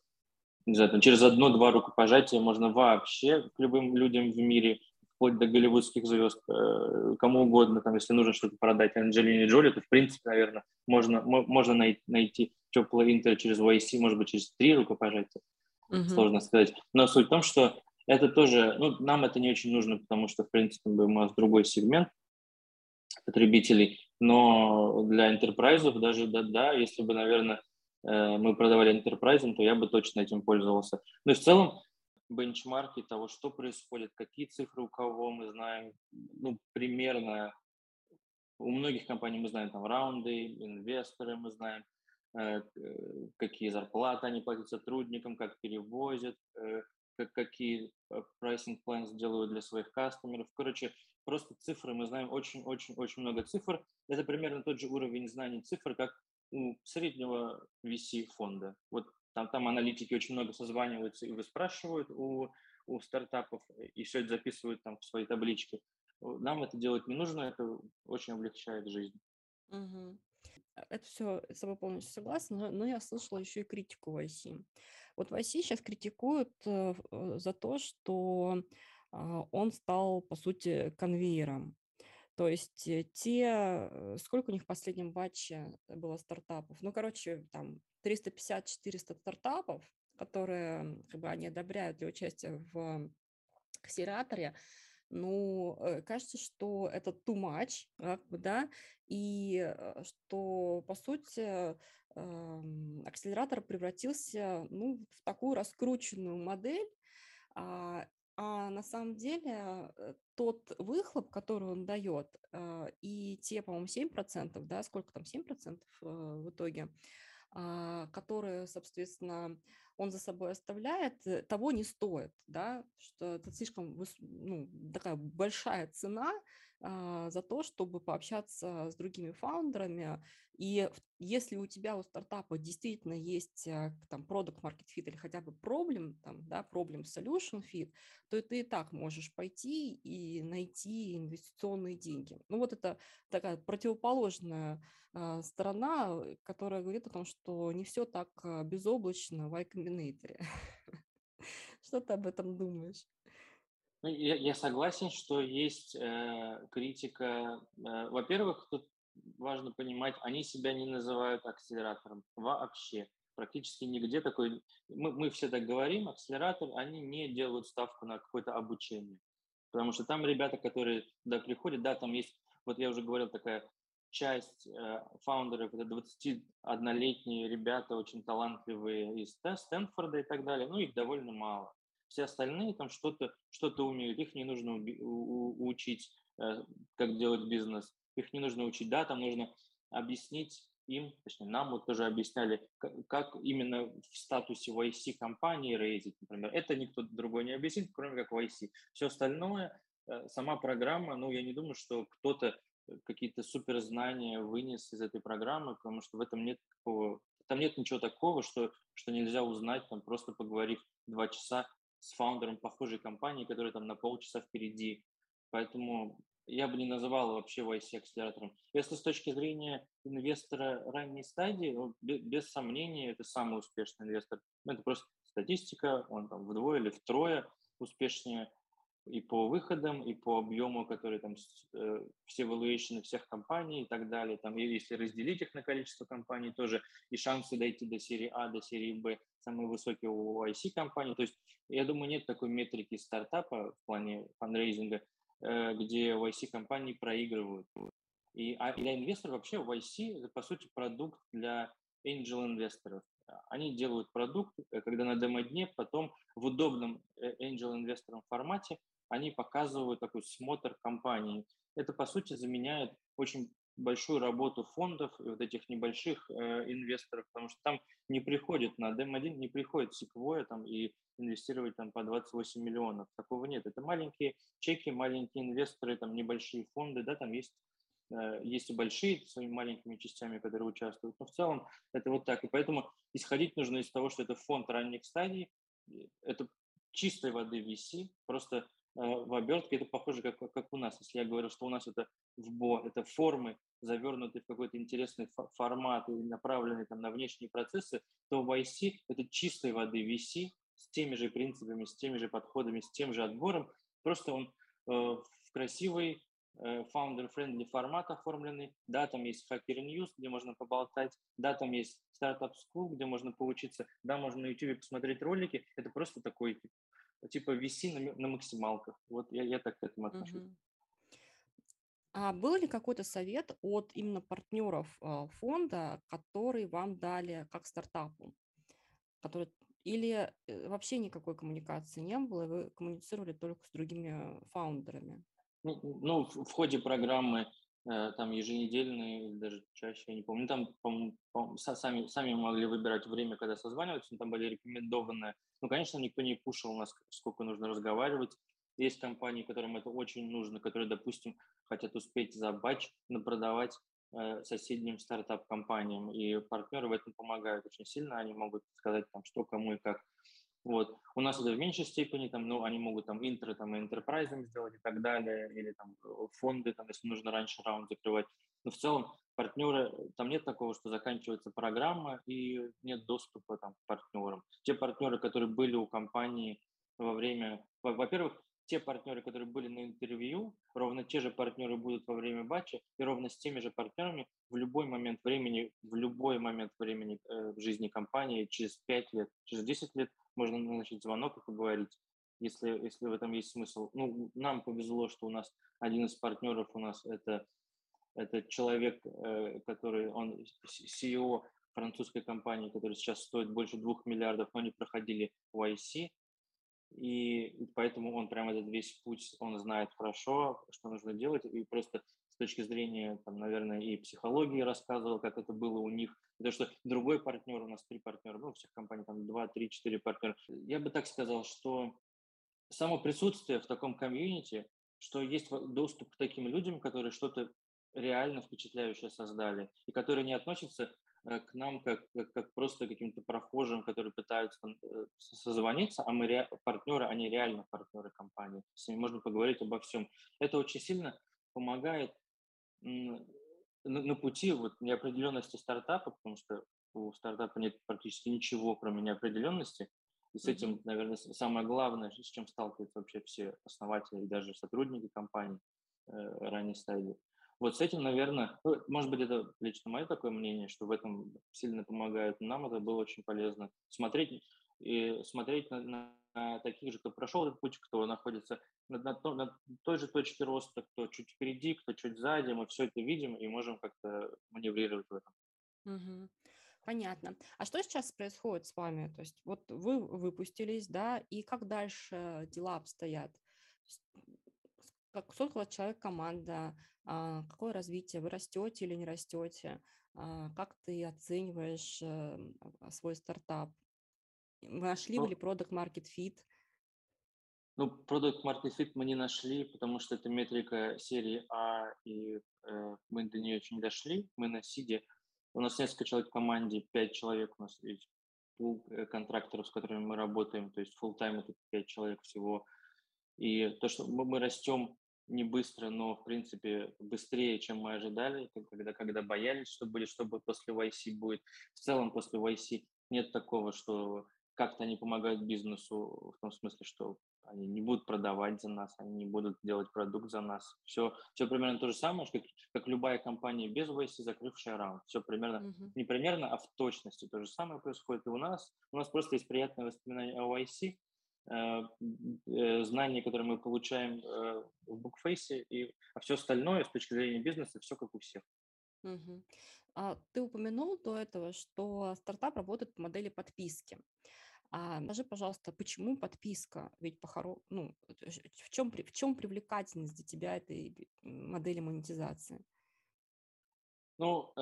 не знаю, там, через одно-два рукопожатия можно вообще к любым людям в мире, вплоть до голливудских звезд, э, кому угодно, там, если нужно что-то продать Анджелине Джоли, то, в принципе, наверное, можно, можно найти, найти теплый интер через YC, может быть, через три рукопожатия, uh-huh. сложно сказать. Но суть в том, что это тоже, ну, нам это не очень нужно, потому что, в принципе, у нас другой сегмент потребителей, но для интерпрайзов даже, да, да, если бы, наверное, мы продавали enterprise, то я бы точно этим пользовался. Ну и в целом бенчмарки того, что происходит, какие цифры у кого мы знаем, ну, примерно у многих компаний мы знаем там раунды, инвесторы мы знаем, э, какие зарплаты они платят сотрудникам, как перевозят, э, как, какие pricing plans делают для своих кастомеров. Короче, просто цифры мы знаем очень-очень-очень много цифр. Это примерно тот же уровень знаний цифр, как среднего VC фонда. Вот там, там аналитики очень много созваниваются и выспрашивают у, у стартапов, и все это записывают там в свои таблички. Нам это делать не нужно, это очень облегчает жизнь. Угу. Это все с тобой полностью согласна, но, я слышала еще и критику в IC. Вот в IC сейчас критикуют э, э, за то, что э, он стал, по сути, конвейером. То есть э, те, э, сколько у них в последнем батче было стартапов? Ну, короче, там 350-400 стартапов, которые как бы они одобряют для участия в акселераторе. Ну, э, кажется, что это too much, да, и что, по сути, эм, акселератор превратился ну, в такую раскрученную модель, а, а на самом деле э, тот выхлоп, который он дает, э, и те, по-моему, 7%, да, сколько там, 7% э, в итоге, а, которые, соответственно, он за собой оставляет, того не стоит, да, что это слишком ну, такая большая цена а, за то, чтобы пообщаться с другими фаундерами. И если у тебя у стартапа действительно есть а, там product market fit или хотя бы проблем, там, да, problem solution fit, то ты и так можешь пойти и найти инвестиционные деньги. Ну вот это такая противоположная а, сторона, которая говорит о том, что не все так безоблачно в Y Combinator. Что ты об этом думаешь? Ну, я, я согласен, что есть э, критика. Э, во-первых, тут важно понимать, они себя не называют акселератором вообще. Практически нигде такой... Мы, мы все так говорим, акселератор, они не делают ставку на какое-то обучение. Потому что там ребята, которые туда приходят, да, там есть, вот я уже говорил, такая часть э, фаундеров, это 21-летние ребята, очень талантливые из Стэнфорда и так далее, ну, их довольно мало. Все остальные там что-то что умеют, их не нужно учить, э, как делать бизнес, их не нужно учить, да, там нужно объяснить им, точнее, нам вот тоже объясняли, как именно в статусе YC компании рейзить, например. Это никто другой не объяснит, кроме как YC. Все остальное, э, сама программа, ну, я не думаю, что кто-то э, какие-то суперзнания вынес из этой программы, потому что в этом нет такого, там нет ничего такого, что, что нельзя узнать, там, просто поговорив два часа с фаундером похожей компании, которая там на полчаса впереди. Поэтому я бы не называл вообще YC акселератором. Если с точки зрения инвестора ранней стадии, без сомнения, это самый успешный инвестор. Ну, это просто статистика, он там вдвое или втрое успешнее и по выходам, и по объему, который там э, все valuation всех компаний и так далее. Там, если разделить их на количество компаний, тоже и шансы дойти до серии А, до серии Б самые высокие у IC компаний. То есть, я думаю, нет такой метрики стартапа в плане фандрейзинга, э, где YC компании проигрывают. И а для инвесторов вообще YC это, по сути, продукт для angel инвесторов. Они делают продукт, э, когда на демо-дне, потом в удобном angel инвесторам формате они показывают такой смотр компании. Это, по сути, заменяет очень большую работу фондов и вот этих небольших э, инвесторов, потому что там не приходит на DEM1, не приходит Sequoia там и инвестировать там по 28 миллионов. Такого нет. Это маленькие чеки, маленькие инвесторы, там небольшие фонды, да, там есть э, есть и большие своими маленькими частями, которые участвуют, но в целом это вот так. И поэтому исходить нужно из того, что это фонд ранних стадий, это чистой воды VC, просто в обертке, это похоже, как, как у нас. Если я говорю, что у нас это в БО, это формы, завернутые в какой-то интересный формат и направленные там, на внешние процессы, то в IC это чистой воды VC с теми же принципами, с теми же подходами, с тем же отбором. Просто он э, в красивой Э, founder-friendly формат оформленный. Да, там есть Hacker News, где можно поболтать. Да, там есть Startup School, где можно поучиться. Да, можно на YouTube посмотреть ролики. Это просто такой типа VC на, на максималках. Вот я, я так к этому отношусь. Uh-huh. А был ли какой-то совет от именно партнеров э, фонда, который вам дали как стартапу? Который... Или э, вообще никакой коммуникации не было, вы коммуницировали только с другими фаундерами? Ну, ну, в, ходе программы э, там еженедельные, даже чаще, я не помню, там по, по, сами, сами могли выбирать время, когда созваниваться, но там были рекомендованные. Ну, конечно, никто не пушил нас, сколько нужно разговаривать. Есть компании, которым это очень нужно, которые, допустим, хотят успеть за батч продавать э, соседним стартап-компаниям, и партнеры в этом помогают очень сильно, они могут сказать, там, что, кому и как. Вот. У нас это в меньшей степени, там, ну, они могут там интро, там, и enterprise сделать и так далее, или там фонды, там, если нужно раньше раунд закрывать. Но в целом партнеры, там нет такого, что заканчивается программа и нет доступа там, к партнерам. Те партнеры, которые были у компании во время, во-первых, те партнеры, которые были на интервью, ровно те же партнеры будут во время батча, и ровно с теми же партнерами в любой момент времени, в любой момент времени э, в жизни компании, через 5 лет, через 10 лет можно начать звонок и поговорить, если, если в этом есть смысл. Ну, нам повезло, что у нас один из партнеров у нас это, это человек, э, который, он CEO французской компании, которая сейчас стоит больше двух миллиардов, но они проходили YC, и поэтому он прямо этот весь путь, он знает хорошо, что нужно делать, и просто с точки зрения, там, наверное, и психологии рассказывал, как это было у них, потому что другой партнер, у нас три партнера, ну, у всех компаний там два, три, четыре партнера. Я бы так сказал, что само присутствие в таком комьюнити, что есть доступ к таким людям, которые что-то реально впечатляющее создали, и которые не относятся к нам как, как, как просто каким-то прохожим, которые пытаются э, созвониться, а мы ре, партнеры, они реально партнеры компании. С ними можно поговорить обо всем. Это очень сильно помогает на, на пути вот неопределенности стартапа, потому что у стартапа нет практически ничего, кроме неопределенности. И с этим, наверное, самое главное, с чем сталкиваются вообще все основатели и даже сотрудники компании э, ранней стадии. Вот с этим, наверное, ну, может быть, это лично мое такое мнение, что в этом сильно помогает. Нам это было очень полезно. Смотреть и смотреть на, на, на таких же, кто прошел этот путь, кто находится на, на, на той же точке роста, кто чуть впереди, кто чуть сзади. Мы все это видим и можем как-то маневрировать в этом. Угу. Понятно. А что сейчас происходит с вами? То есть вот вы выпустились, да, и как дальше дела обстоят? Как, сколько у вас человек команда, а, какое развитие, вы растете или не растете, а, как ты оцениваешь эм, а, свой стартап, вы нашли ну, ли продукт market fit? Ну, продукт market fit мы не нашли, потому что это метрика серии А, и э, мы до нее еще не дошли. Мы на сиде. У нас несколько человек в команде, пять человек у нас есть пул э, контракторов, с которыми мы работаем, то есть full time это пять человек всего. И то, что мы, мы растем не быстро, но, в принципе, быстрее, чем мы ожидали, когда, когда боялись, что будет, что после YC будет. В целом, после YC нет такого, что как-то они помогают бизнесу в том смысле, что они не будут продавать за нас, они не будут делать продукт за нас. Все, все примерно то же самое, как, как любая компания без YC, закрывшая раунд. Все примерно, uh-huh. не примерно, а в точности то же самое происходит и у нас. У нас просто есть приятное воспоминание о YC, знания, которые мы получаем э, в букфейсе, и а все остальное с точки зрения бизнеса, все как у всех. Угу. А, ты упомянул до этого, что стартап работает по модели подписки. А, скажи, пожалуйста, почему подписка? Ведь по ну, в чем, в чем привлекательность для тебя этой модели монетизации? Ну,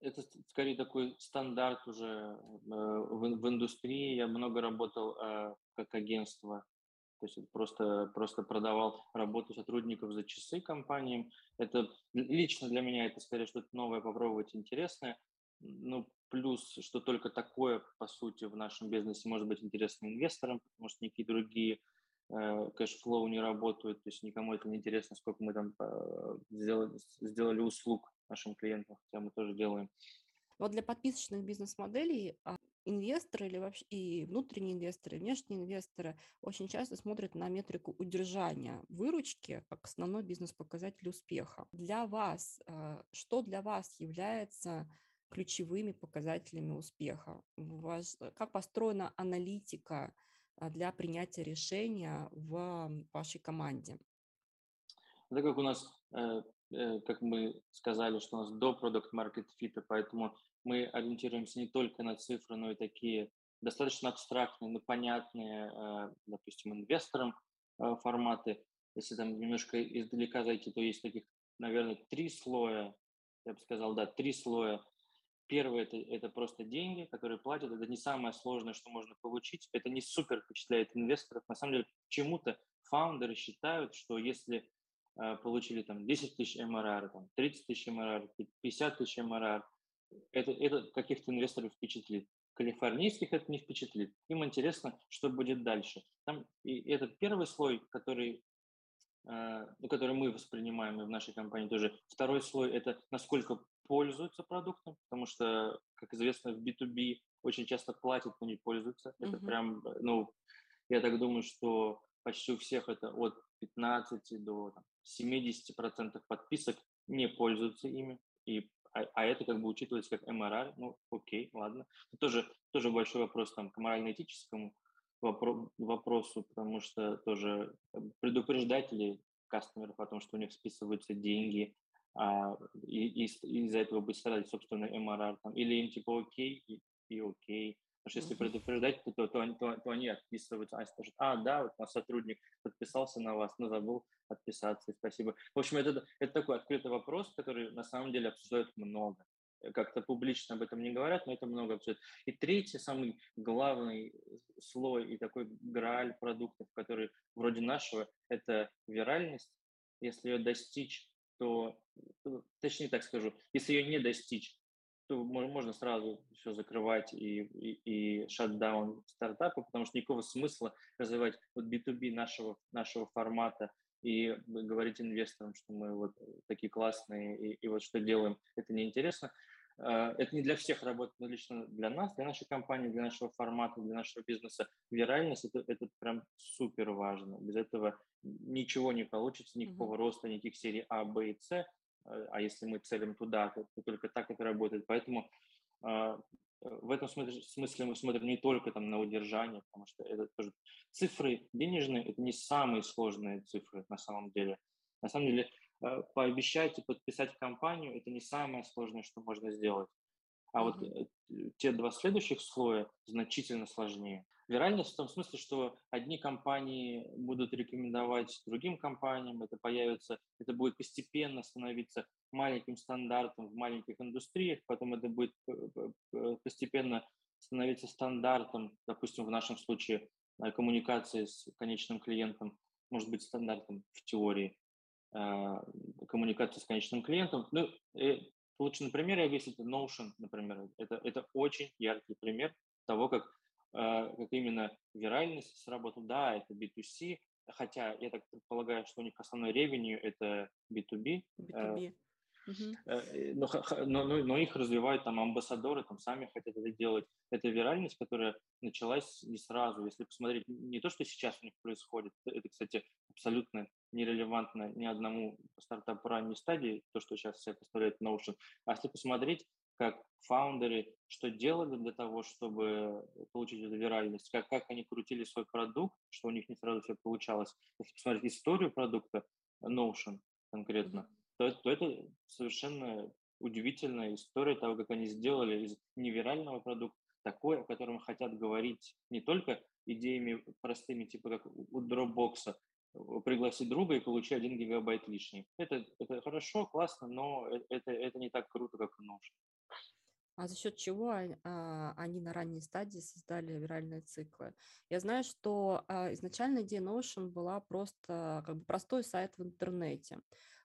это скорее такой стандарт уже в, в индустрии. Я много работал как агентство. То есть просто, просто продавал работу сотрудников за часы компаниям. Это лично для меня это скорее что-то новое попробовать интересное. Ну, плюс, что только такое, по сути, в нашем бизнесе может быть интересно инвесторам, потому что никакие другие cash flow не работают, то есть никому это не интересно, сколько мы там сделали, сделали услуг нашим клиентам, хотя мы тоже делаем. Вот для подписочных бизнес-моделей а, инвесторы или вообще и внутренние инвесторы, и внешние инвесторы очень часто смотрят на метрику удержания выручки как основной бизнес-показатель успеха. Для вас, а, что для вас является ключевыми показателями успеха? Ваш, как построена аналитика а, для принятия решения в вашей команде? Так как у нас э, Э, как мы сказали, что у нас до продукт market fit, поэтому мы ориентируемся не только на цифры, но и такие достаточно абстрактные, но понятные, э, допустим, инвесторам форматы. Если там немножко издалека зайти, то есть таких, наверное, три слоя, я бы сказал, да, три слоя. Первый это, это просто деньги, которые платят. Это не самое сложное, что можно получить. Это не супер впечатляет инвесторов. На самом деле, почему-то фаундеры считают, что если получили там 10 тысяч МРР, там, 30 тысяч МРР, 50 тысяч МРР. Это, это каких-то инвесторов впечатлит. Калифорнийских это не впечатлит. Им интересно, что будет дальше. Там, и этот первый слой, который, э, ну, который мы воспринимаем и в нашей компании тоже. Второй слой – это насколько пользуются продуктом, потому что, как известно, в B2B очень часто платят, но не пользуются. Это mm-hmm. прям, ну, я так думаю, что почти у всех это от 15 до там, 70% подписок не пользуются ими, и, а, а это как бы учитывается как МРР, ну окей, ладно. Это тоже, тоже большой вопрос там, к морально-этическому вопро- вопросу, потому что тоже предупреждать кастомеров о том, что у них списываются деньги, а, и, и, из-за этого будет страдать, собственно, МРР, там, или им типа окей и, и окей, Потому что если предупреждать, то, то, то, то, то они отписываются, они скажут, а, да, вот наш сотрудник подписался на вас, но забыл отписаться, спасибо. В общем, это, это такой открытый вопрос, который на самом деле обсуждают много. Как-то публично об этом не говорят, но это много обсуждают. И третий, самый главный слой и такой грааль продуктов, который вроде нашего, это виральность. Если ее достичь, то, точнее так скажу, если ее не достичь, то можно сразу все закрывать и, и, и шатдаун стартапа, потому что никакого смысла развивать вот B2B нашего, нашего формата и говорить инвесторам, что мы вот такие классные и, и вот что делаем, это неинтересно. А, это не для всех работает, но лично для нас, для нашей компании, для нашего формата, для нашего бизнеса. Виральность это, это прям супер важно. Без этого ничего не получится, никакого mm-hmm. роста, никаких серий А, Б и С а если мы целим туда, то, то только так это работает. Поэтому э, в этом смысле, смысле мы смотрим не только там, на удержание, потому что это тоже цифры денежные, это не самые сложные цифры на самом деле. На самом деле э, пообещать и подписать компанию – это не самое сложное, что можно сделать. А mm-hmm. вот э, те два следующих слоя значительно сложнее. Виральность в том смысле, что одни компании будут рекомендовать другим компаниям, это появится, это будет постепенно становиться маленьким стандартом в маленьких индустриях, потом это будет э, э, постепенно становиться стандартом, допустим, в нашем случае коммуникации с конечным клиентом, может быть стандартом в теории коммуникации с конечным клиентом. Ну, Лучше на примере объяснить Notion, например. Это, это очень яркий пример того, как, э, как именно виральность сработала. Да, это B2C, хотя я так предполагаю, что у них основной ревеню это B2B. B2B. Uh-huh. Но, но, но, но их развивают там амбассадоры, там сами хотят это делать. Это виральность, которая началась не сразу. Если посмотреть не то, что сейчас у них происходит, это, кстати, абсолютно нерелевантно ни одному стартапу ранней стадии, то, что сейчас все представляет Notion. А если посмотреть, как фаундеры, что делали для того, чтобы получить эту виральность, как, как они крутили свой продукт, что у них не сразу все получалось. Если посмотреть историю продукта Notion конкретно, то, то это совершенно удивительная история того, как они сделали из невирального продукта такое, о котором хотят говорить не только идеями простыми, типа как у Dropbox, пригласить друга и получить один гигабайт лишний. Это, это хорошо, классно, но это, это не так круто, как нужно. А за счет чего а, они на ранней стадии создали виральные циклы? Я знаю, что а, изначально идея Notion была просто как бы простой сайт в интернете.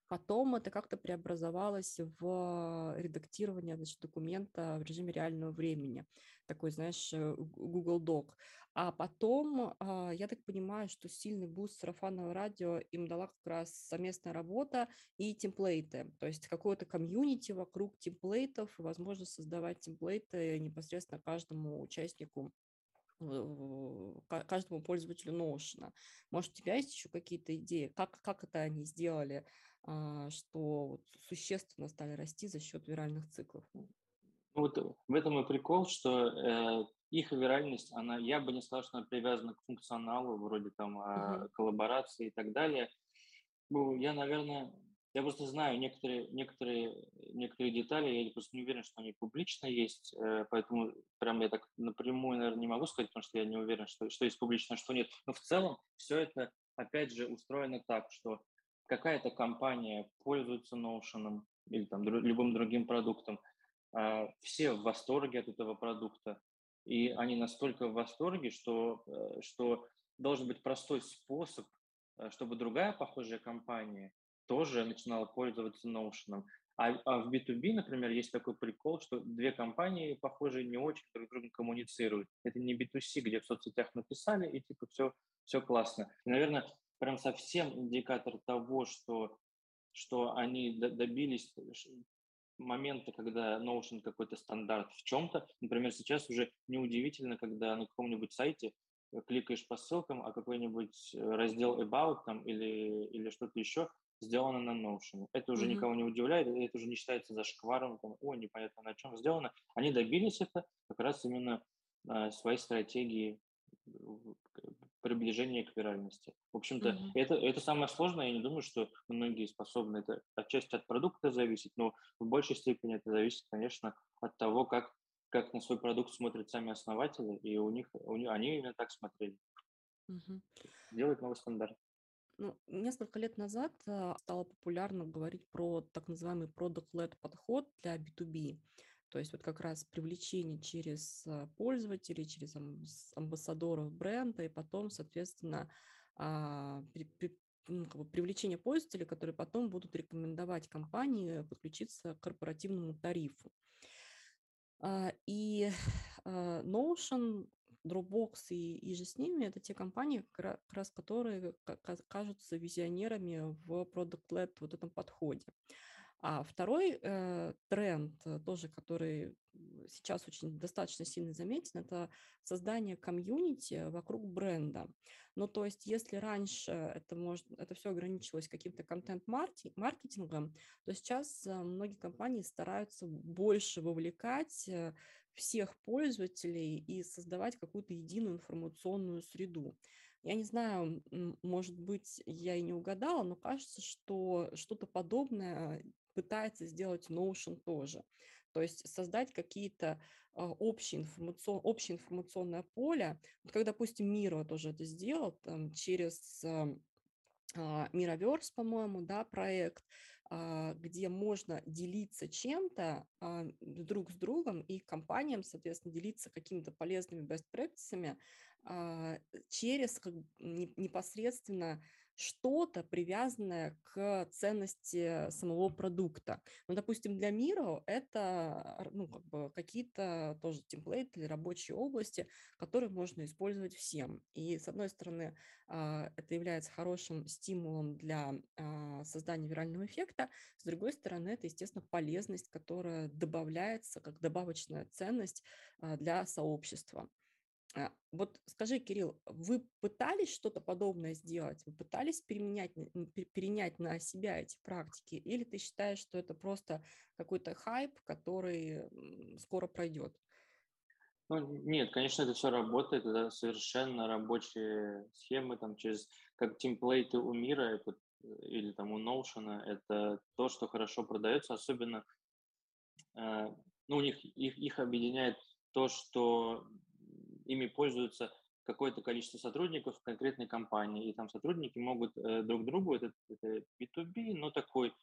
Потом это как-то преобразовалось в редактирование значит, документа в режиме реального времени. Такой, знаешь, э, Google Doc. А потом, а, я так понимаю, что сильный буст сарафанного радио им дала как раз совместная работа и template-ы, то есть какое-то комьюнити вокруг template-ов, возможность создавать template-ы непосредственно каждому участнику каждому пользователю Notion. Может, у тебя есть еще какие-то идеи, как, как это они сделали, а, что существенно стали расти за счет виральных циклов? Ну, вот в этом и прикол, что э, их виральность, она, я бы не сказал, что она привязана к функционалу, вроде там uh-huh. коллаборации и так далее. Ну, я, наверное, я просто знаю некоторые, некоторые, некоторые детали, я просто не уверен, что они публично есть, э, поэтому прям я так напрямую, наверное, не могу сказать, потому что я не уверен, что, что есть публично, а что нет. Но в целом все это, опять же, устроено так, что какая-то компания пользуется Notion или там любым другим продуктом, а, все в восторге от этого продукта, и они настолько в восторге, что, э, что должен быть простой способ, э, чтобы другая похожая компания тоже начинала пользоваться Notion. А, а в B2B, например, есть такой прикол, что две компании похожие не очень друг с другом коммуницируют. Это не B2C, где в соцсетях написали, и типа все, все классно. И, наверное, прям совсем индикатор того, что, что они добились моменты, когда Notion какой-то стандарт в чем-то. Например, сейчас уже неудивительно, когда на каком-нибудь сайте э, кликаешь по ссылкам, а какой-нибудь э, раздел About там, или, или что-то еще сделано на Notion. Это уже mm-hmm. никого не удивляет, это уже не считается зашкваром, там, о, непонятно на чем сделано. Они добились это как раз именно э, своей стратегии приближение к виральности. В общем-то, mm-hmm. это, это самое сложное. Я не думаю, что многие способны. Это отчасти от продукта зависит, но в большей степени это зависит, конечно, от того, как, как на свой продукт смотрят сами основатели, и у них, у них они именно так смотрели. Mm-hmm. Делать новый стандарт. Ну, несколько лет назад э, стало популярно говорить про так называемый product-led подход для B2B. То есть вот как раз привлечение через а, пользователей, через амбассадоров бренда и потом, соответственно, а, ну, привлечение пользователей, которые потом будут рекомендовать компании подключиться к корпоративному тарифу. А, и Notion, Dropbox и, и же с ними – это те компании, как раз которые кажутся визионерами в Product-led вот этом подходе. А второй э, тренд, э, тоже который сейчас очень достаточно сильно заметен, это создание комьюнити вокруг бренда. Ну, то есть, если раньше это, может, это все ограничивалось каким-то контент-маркетингом, то сейчас э, многие компании стараются больше вовлекать э, всех пользователей и создавать какую-то единую информационную среду. Я не знаю, может быть, я и не угадала, но кажется, что что-то подобное пытается сделать Notion тоже. То есть создать какие-то а, общие, информацион, общее информационное поле. Вот как, допустим, Миро тоже это сделал там, через Мироверс, по-моему, да, проект, а, где можно делиться чем-то а, друг с другом и компаниям, соответственно, делиться какими-то полезными best practices через непосредственно что-то привязанное к ценности самого продукта. Ну, допустим, для Мира это ну, как бы какие-то тоже темплейты или рабочие области, которые можно использовать всем. И, с одной стороны, а, это является хорошим стимулом для а, создания вирального эффекта, с другой стороны, это, естественно, полезность, которая добавляется как добавочная ценность а, для сообщества. А, вот скажи, Кирилл, вы пытались что-то подобное сделать? Вы пытались переменять, перенять на себя эти практики? Или ты считаешь, что это просто какой-то хайп, который скоро пройдет? Ну, нет, конечно, это все работает, это совершенно рабочие схемы, там, через, как темплейты у мира, это, или там у Notion, это то, что хорошо продается, особенно, э, ну, у них, их, их объединяет то, что ими пользуются какое-то количество сотрудников в конкретной компании, и там сотрудники могут э, друг другу, это, это B2B, но такой,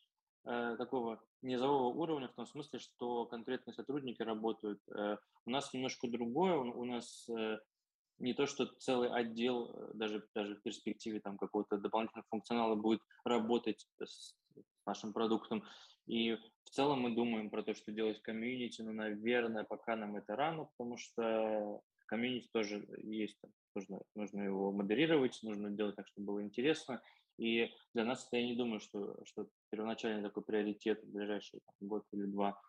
э, такого низового уровня, в том смысле, что конкретные сотрудники работают. Э, у нас немножко другое, у, нас не то, что целый отдел, даже, даже в перспективе там какого-то дополнительного функционала будет работать с нашим продуктом. И в целом мы думаем про то, что делать комьюнити, но, наверное, пока нам это рано, потому что комьюнити тоже есть там, нужно, нужно его модерировать, нужно делать так, чтобы было интересно. И для нас это я не думаю, что, что первоначальный такой приоритет в ближайший там, год или два.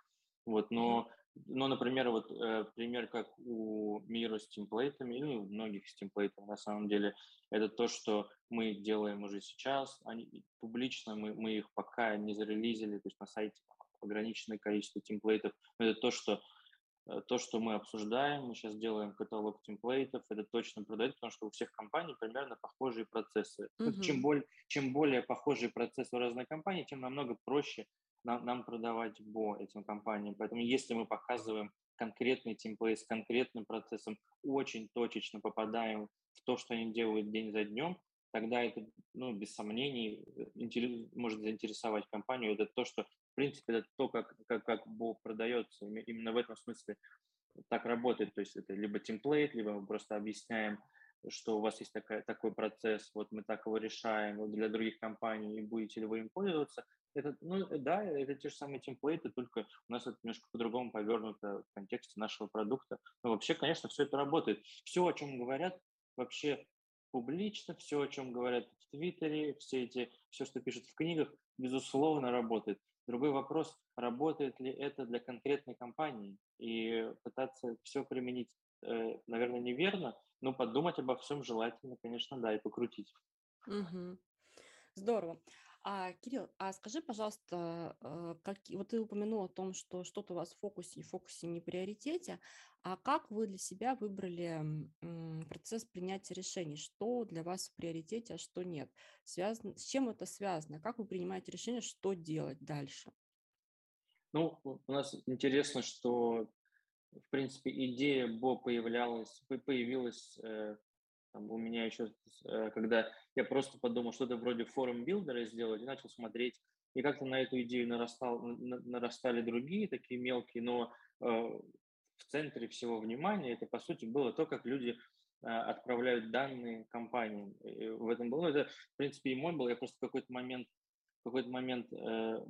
Вот, но, но, например, вот э, пример, как у Мира с темплейтами, или у многих с темплейтами, на самом деле, это то, что мы делаем уже сейчас. Они, публично мы, мы их пока не зарелизили, то есть на сайте ограниченное количество темплейтов. Но это то, что то, что мы обсуждаем, мы сейчас делаем каталог темплейтов, это точно продает, потому что у всех компаний примерно похожие процессы. Uh-huh. чем, более, чем более похожие процессы у разных компаний, тем намного проще нам, нам продавать БО этим компаниям. Поэтому если мы показываем конкретный темплейт с конкретным процессом, очень точечно попадаем в то, что они делают день за днем, тогда это, ну, без сомнений, может заинтересовать компанию. Это то, что в принципе, это то, как, как, как Бог продается. Именно в этом смысле так работает. То есть это либо темплейт, либо мы просто объясняем, что у вас есть такая, такой процесс, вот мы так его решаем вот для других компаний, и будете ли вы им пользоваться. Это, ну, да, это те же самые темплейты, только у нас это немножко по-другому повернуто в контексте нашего продукта. Но вообще, конечно, все это работает. Все, о чем говорят, вообще публично, все, о чем говорят в Твиттере, все эти, все, что пишут в книгах, безусловно, работает. Другой вопрос, работает ли это для конкретной компании. И пытаться все применить, э, наверное, неверно, но подумать обо всем желательно, конечно, да, и покрутить. Угу. Здорово. А, Кирилл, а скажи, пожалуйста, э, как, вот ты упомянул о том, что что-то у вас в фокусе и фокусе не приоритете, а как вы для себя выбрали процесс принятия решений? Что для вас в приоритете, а что нет? Связано, с чем это связано? Как вы принимаете решение, что делать дальше? Ну, у нас интересно, что, в принципе, идея БО появлялась, появилась э, там, у меня еще, э, когда я просто подумал, что-то вроде form builder-а сделать, и начал смотреть, и как-то на эту идею нарастал, нарастали другие такие мелкие, но э, в центре всего внимания это, по сути, было то, как люди э, отправляют данные компаниям. И в этом было, это, в принципе, и мой был. Я просто в какой-то момент, в какой-то момент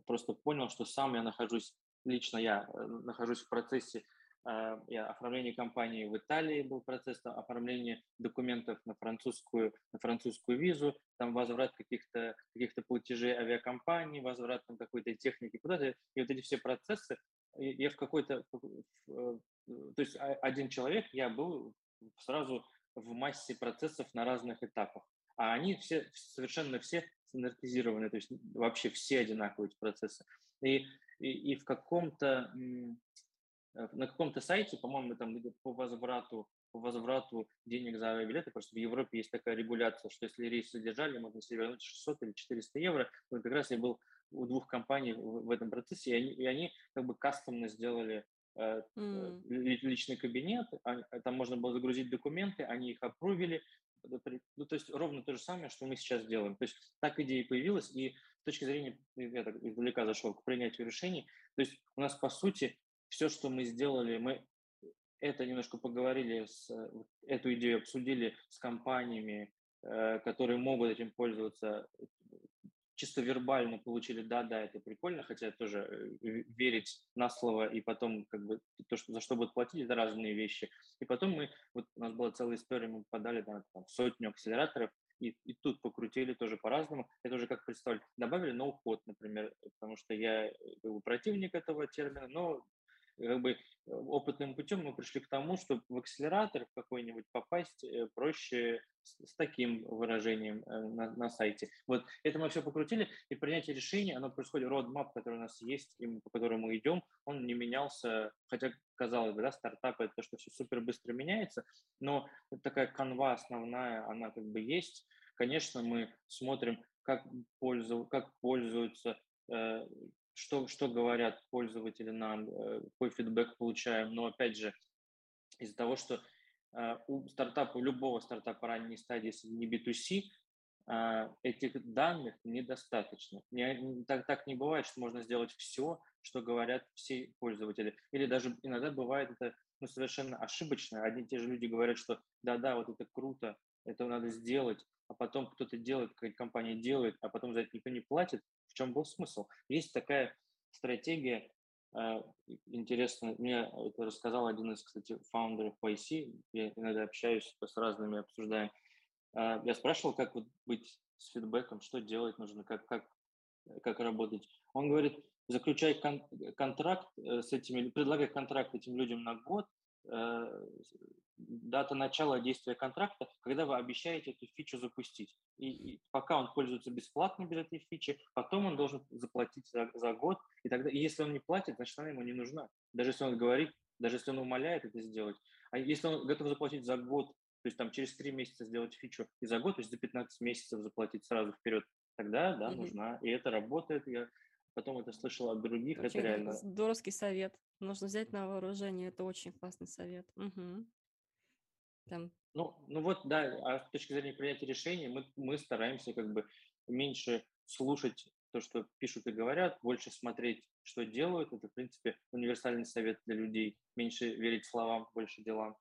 просто понял, что сам я нахожусь, лично я нахожусь в процессе Э, оформление компании в Италии был процесс там, оформления документов на французскую, на французскую визу, там возврат каких-то каких платежей авиакомпании, возврат там какой-то техники, куда-то. И вот эти все процессы, я в какой-то... То есть один человек, я был сразу в массе процессов на разных этапах. А они все, совершенно все стандартизированы, то есть вообще все одинаковые эти процессы. И, и, и в каком-то Э, на каком-то сайте, по-моему, там по возврату, по возврату денег за авиабилеты, просто в Европе есть такая регуляция, что если рейс задержали, можно себе вернуть 600 или 400 евро. Вот как раз я был у двух компаний в, в этом процессе, и они, и они как бы кастомно сделали э, mm. личный кабинет, а, там можно было загрузить документы, они их опрувили, ну, то есть ровно то же самое, что мы сейчас делаем. То есть так идея появилась, и с точки зрения, я так издалека зашел к принятию решений, то есть у нас, по сути, все, что мы сделали, мы это немножко поговорили, с, эту идею обсудили с компаниями, э, которые могут этим пользоваться, чисто вербально получили, да, да, это прикольно, хотя тоже э, верить на слово и потом как бы то, что, за что будут платить, это разные вещи. И потом мы, вот у нас была целая история, мы подали на там, сотню акселераторов, и, и тут покрутили тоже по-разному. Это уже как представили. Добавили ноу-код, например, потому что я э, как бы, противник этого термина, но как бы опытным путем мы пришли к тому, что в акселератор какой-нибудь попасть э, проще с, таким выражением э, на, на сайте. Вот это мы все покрутили, и принятие решения, оно происходит, roadmap, который у нас есть, и по которому мы идем, он не менялся, хотя, казалось бы, да, стартап – это то, что все супер быстро меняется, но такая канва основная, она как бы есть. Конечно, мы смотрим, как, пользу, как пользуются э, что, что говорят пользователи нам, э, какой фидбэк получаем. Но опять же, из-за того, что э, у стартапа, у любого стартапа ранней стадии, если не B2C, э, этих данных недостаточно. Не, так, так не бывает, что можно сделать все, что говорят все пользователи. Или даже иногда бывает это ну, совершенно ошибочно. Одни и те же люди говорят, что да-да, вот это круто, это надо сделать, а потом кто-то делает, какая-то компания делает, а потом за это никто не платит, в чем был смысл? Есть такая стратегия интересно, мне это рассказал один из, кстати, фаундеров YC, я иногда общаюсь с разными, обсуждаем. Я спрашивал, как вот быть с фидбэком, что делать нужно, как, как, как работать. Он говорит, заключай кон- контракт э, с этими, предлагай контракт этим людям на год, э, дата начала действия контракта, когда вы обещаете эту фичу запустить. И, и пока он пользуется бесплатно без этой фичи, потом он должен заплатить за, за год. И тогда, и если он не платит, значит она ему не нужна. Даже если он говорит, даже если он умоляет это сделать. А если он готов заплатить за год, то есть там через три месяца сделать фичу и за год, то есть за 15 месяцев заплатить сразу вперед, тогда, да, mm-hmm. нужна. И это работает. Я потом это слышал от других, очень это реально... Здоровский совет. Нужно взять на вооружение, это очень классный совет. Угу. Там. Ну, ну вот, да, а с точки зрения принятия решений мы, мы стараемся как бы меньше слушать то, что пишут и говорят, больше смотреть, что делают. Это, в принципе, универсальный совет для людей. Меньше верить словам, больше делам.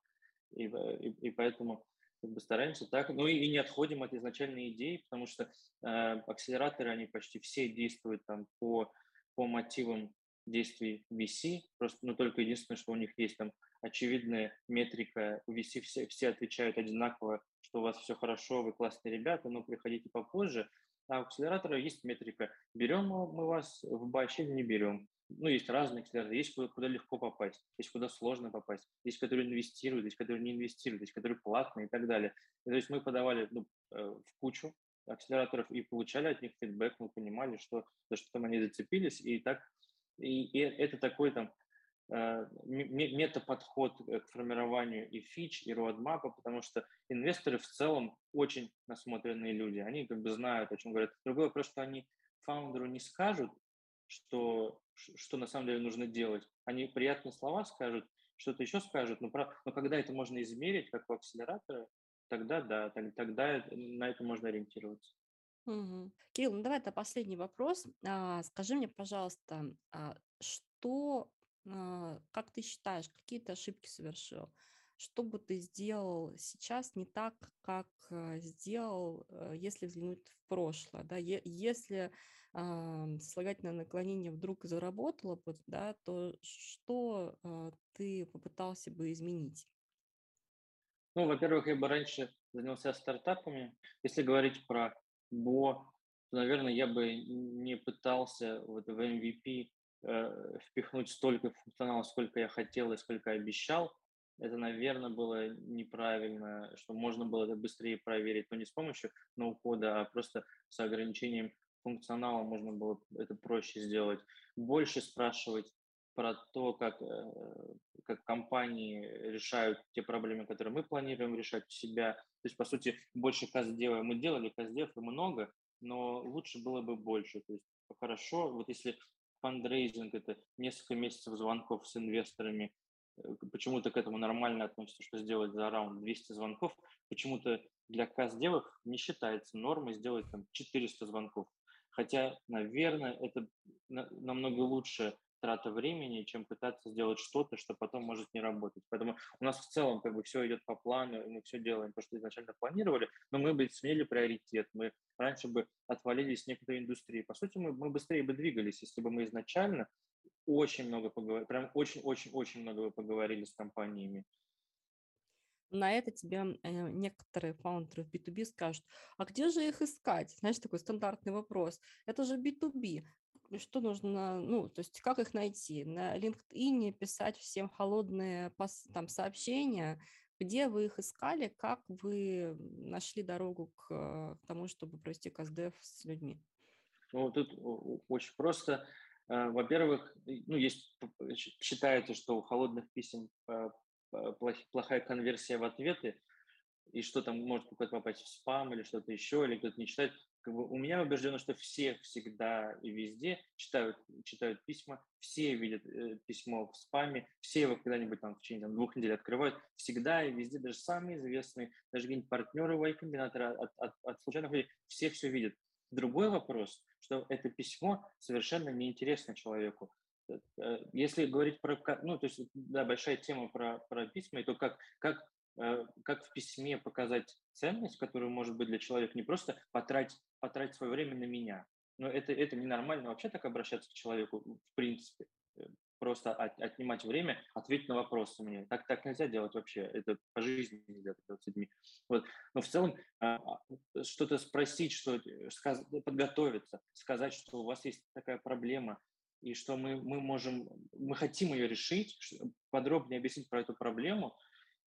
И, и, и поэтому как бы стараемся так, ну и, не отходим от изначальной идеи, потому что э, акселераторы, они почти все действуют там по, по мотивам действий VC, просто, ну только единственное, что у них есть там очевидная метрика, у VC все, все отвечают одинаково, что у вас все хорошо, вы классные ребята, но приходите попозже, а у акселератора есть метрика, берем мы вас в батч или не берем ну, есть разные акселераторы, есть куда, куда легко попасть, есть куда сложно попасть, есть которые инвестируют, есть которые не инвестируют, есть которые платные и так далее. И, то есть мы подавали ну, э, в кучу акселераторов и получали от них фидбэк, мы понимали, что за что там они зацепились, и так, и, и это такой там э, метаподход к формированию и фич, и роадмапа, потому что инвесторы в целом очень насмотренные люди, они как бы знают, о чем говорят. Другой вопрос, что они фаундеру не скажут, что, что на самом деле нужно делать. Они приятные слова скажут, что-то еще скажут, но, про, но когда это можно измерить, как у акселератора, тогда да, тогда на это можно ориентироваться. Угу. Кирилл, ну давай это последний вопрос. А, скажи мне, пожалуйста, а, что, а, как ты считаешь, какие ты ошибки совершил? Что бы ты сделал сейчас не так, как э, сделал, э, если взглянуть в прошлое? Да? Если э, слагательное наклонение вдруг заработало бы, да, то что э, ты попытался бы изменить? Ну, во-первых, я бы раньше занялся стартапами. Если говорить про БО, то, наверное, я бы не пытался вот в MVP э, впихнуть столько функционала, сколько я хотел и сколько обещал. Это, наверное, было неправильно, что можно было это быстрее проверить, но не с помощью ноу-кода, а просто с ограничением функционала можно было это проще сделать. Больше спрашивать про то, как, э, как компании решают те проблемы, которые мы планируем решать у себя. То есть, по сути, больше каздева. Мы делали каздев много, но лучше было бы больше. То есть, хорошо, вот если фандрейзинг – это несколько месяцев звонков с инвесторами, почему-то к этому нормально относится, что сделать за раунд 200 звонков, почему-то для каздевов не считается нормой сделать там 400 звонков. Хотя, наверное, это намного лучше трата времени, чем пытаться сделать что-то, что потом может не работать. Поэтому у нас в целом как бы все идет по плану, и мы все делаем то, что изначально планировали, но мы бы сменили приоритет, мы раньше бы отвалились с некоторой индустрии. По сути, мы, мы быстрее бы двигались, если бы мы изначально очень много поговорили, прям очень-очень-очень много бы поговорили с компаниями, на это тебе э, некоторые фаундеры в B2B скажут, а где же их искать? Знаешь, такой стандартный вопрос. Это же B2B. Что нужно, ну, то есть как их найти? На LinkedIn писать всем холодные там, сообщения, где вы их искали, как вы нашли дорогу к тому, чтобы провести КСДФ с людьми? Ну, тут очень просто. Э, во-первых, ну, есть, считается, что у холодных писем э, плохая конверсия в ответы, и что там может какой-то попасть в спам или что-то еще, или кто-то не читает. Как бы у меня убеждено, что все всегда и везде читают, читают письма, все видят э, письмо в спаме, все его когда-нибудь там в течение там, двух недель открывают. Всегда и везде, даже самые известные, даже какие-нибудь партнеры, Y-комбинаторы от, от, от случайных людей, все все видят. Другой вопрос, что это письмо совершенно неинтересно человеку. Э, если говорить про, ну, то есть, да, большая тема про, про письма, и то, как, как, э, как в письме показать ценность, которую может быть для человека, не просто потратить, потратить свое время на меня. Но это, это ненормально вообще так обращаться к человеку, в принципе. Э, просто от, отнимать время, ответить на вопросы мне. Так, так нельзя делать вообще. Это по жизни нельзя делать с людьми. Вот. Но в целом а, а, что-то спросить, что, сказ, подготовиться, сказать, что у вас есть такая проблема, и что мы, мы можем, мы хотим ее решить, подробнее объяснить про эту проблему,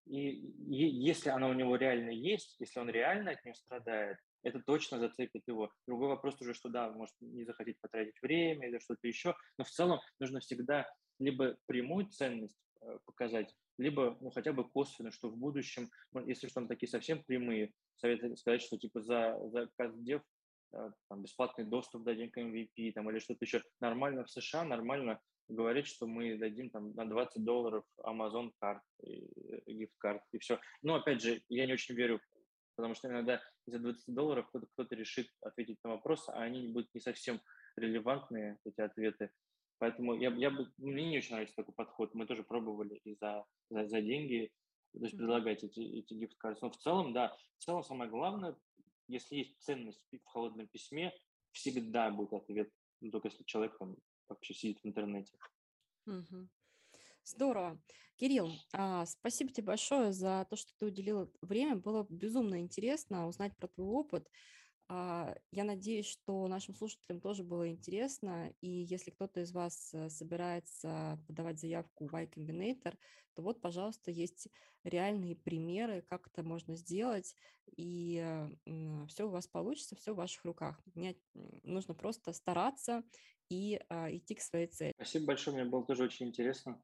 и, и если она у него реально есть, если он реально от нее страдает, это точно зацепит его. Другой вопрос уже, что да, может не захотеть потратить время или что-то еще, но в целом нужно всегда либо прямую ценность э, показать, либо ну, хотя бы косвенно, что в будущем, ну, если что, там такие совсем прямые, советы сказать, что типа за, за каздев э, там, бесплатный доступ дадим к MVP там, или что-то еще. Нормально в США, нормально говорить, что мы дадим там на 20 долларов Amazon карт, гифт-карт и все. Но опять же, я не очень верю, потому что иногда за 20 долларов кто-то, кто-то решит ответить на вопрос, а они будут не совсем релевантные, эти ответы. Поэтому я, я бы, мне не очень нравится такой подход. Мы тоже пробовали и за, за, за деньги, то есть предлагать эти, эти гифт-карты. Но в целом, да, в целом самое главное, если есть ценность в холодном письме, всегда будет ответ, ну, только если человек там вообще сидит в интернете. Угу. Здорово. Кирилл, а, спасибо тебе большое за то, что ты уделил время. Было безумно интересно узнать про твой опыт. А, я надеюсь, что нашим слушателям тоже было интересно, и если кто-то из вас э, собирается подавать заявку в Y Combinator, то вот, пожалуйста, есть реальные примеры, как это можно сделать, и все у вас получится, все в ваших руках. Мне нужно просто стараться и а, идти к своей цели. Спасибо большое, мне было тоже очень интересно.